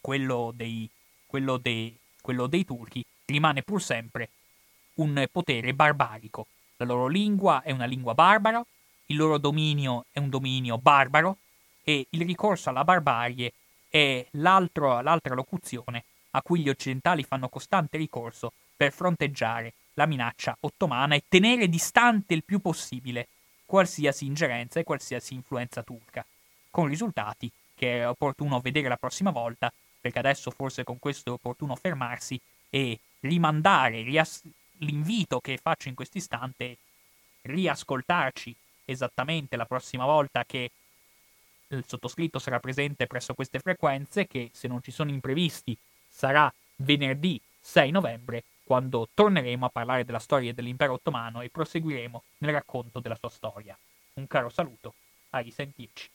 quello, dei, quello, dei, quello dei turchi rimane pur sempre un potere barbarico. La loro lingua è una lingua barbara, il loro dominio è un dominio barbaro e il ricorso alla barbarie è l'altra locuzione a cui gli occidentali fanno costante ricorso per fronteggiare la minaccia ottomana e tenere distante il più possibile qualsiasi ingerenza e qualsiasi influenza turca, con risultati che è opportuno vedere la prossima volta, perché adesso forse con questo è opportuno fermarsi e rimandare rias- l'invito che faccio in questo istante, riascoltarci esattamente la prossima volta che il sottoscritto sarà presente presso queste frequenze, che se non ci sono imprevisti sarà venerdì 6 novembre, quando torneremo a parlare della storia dell'impero ottomano e proseguiremo nel racconto della sua storia. Un caro saluto, a risentirci.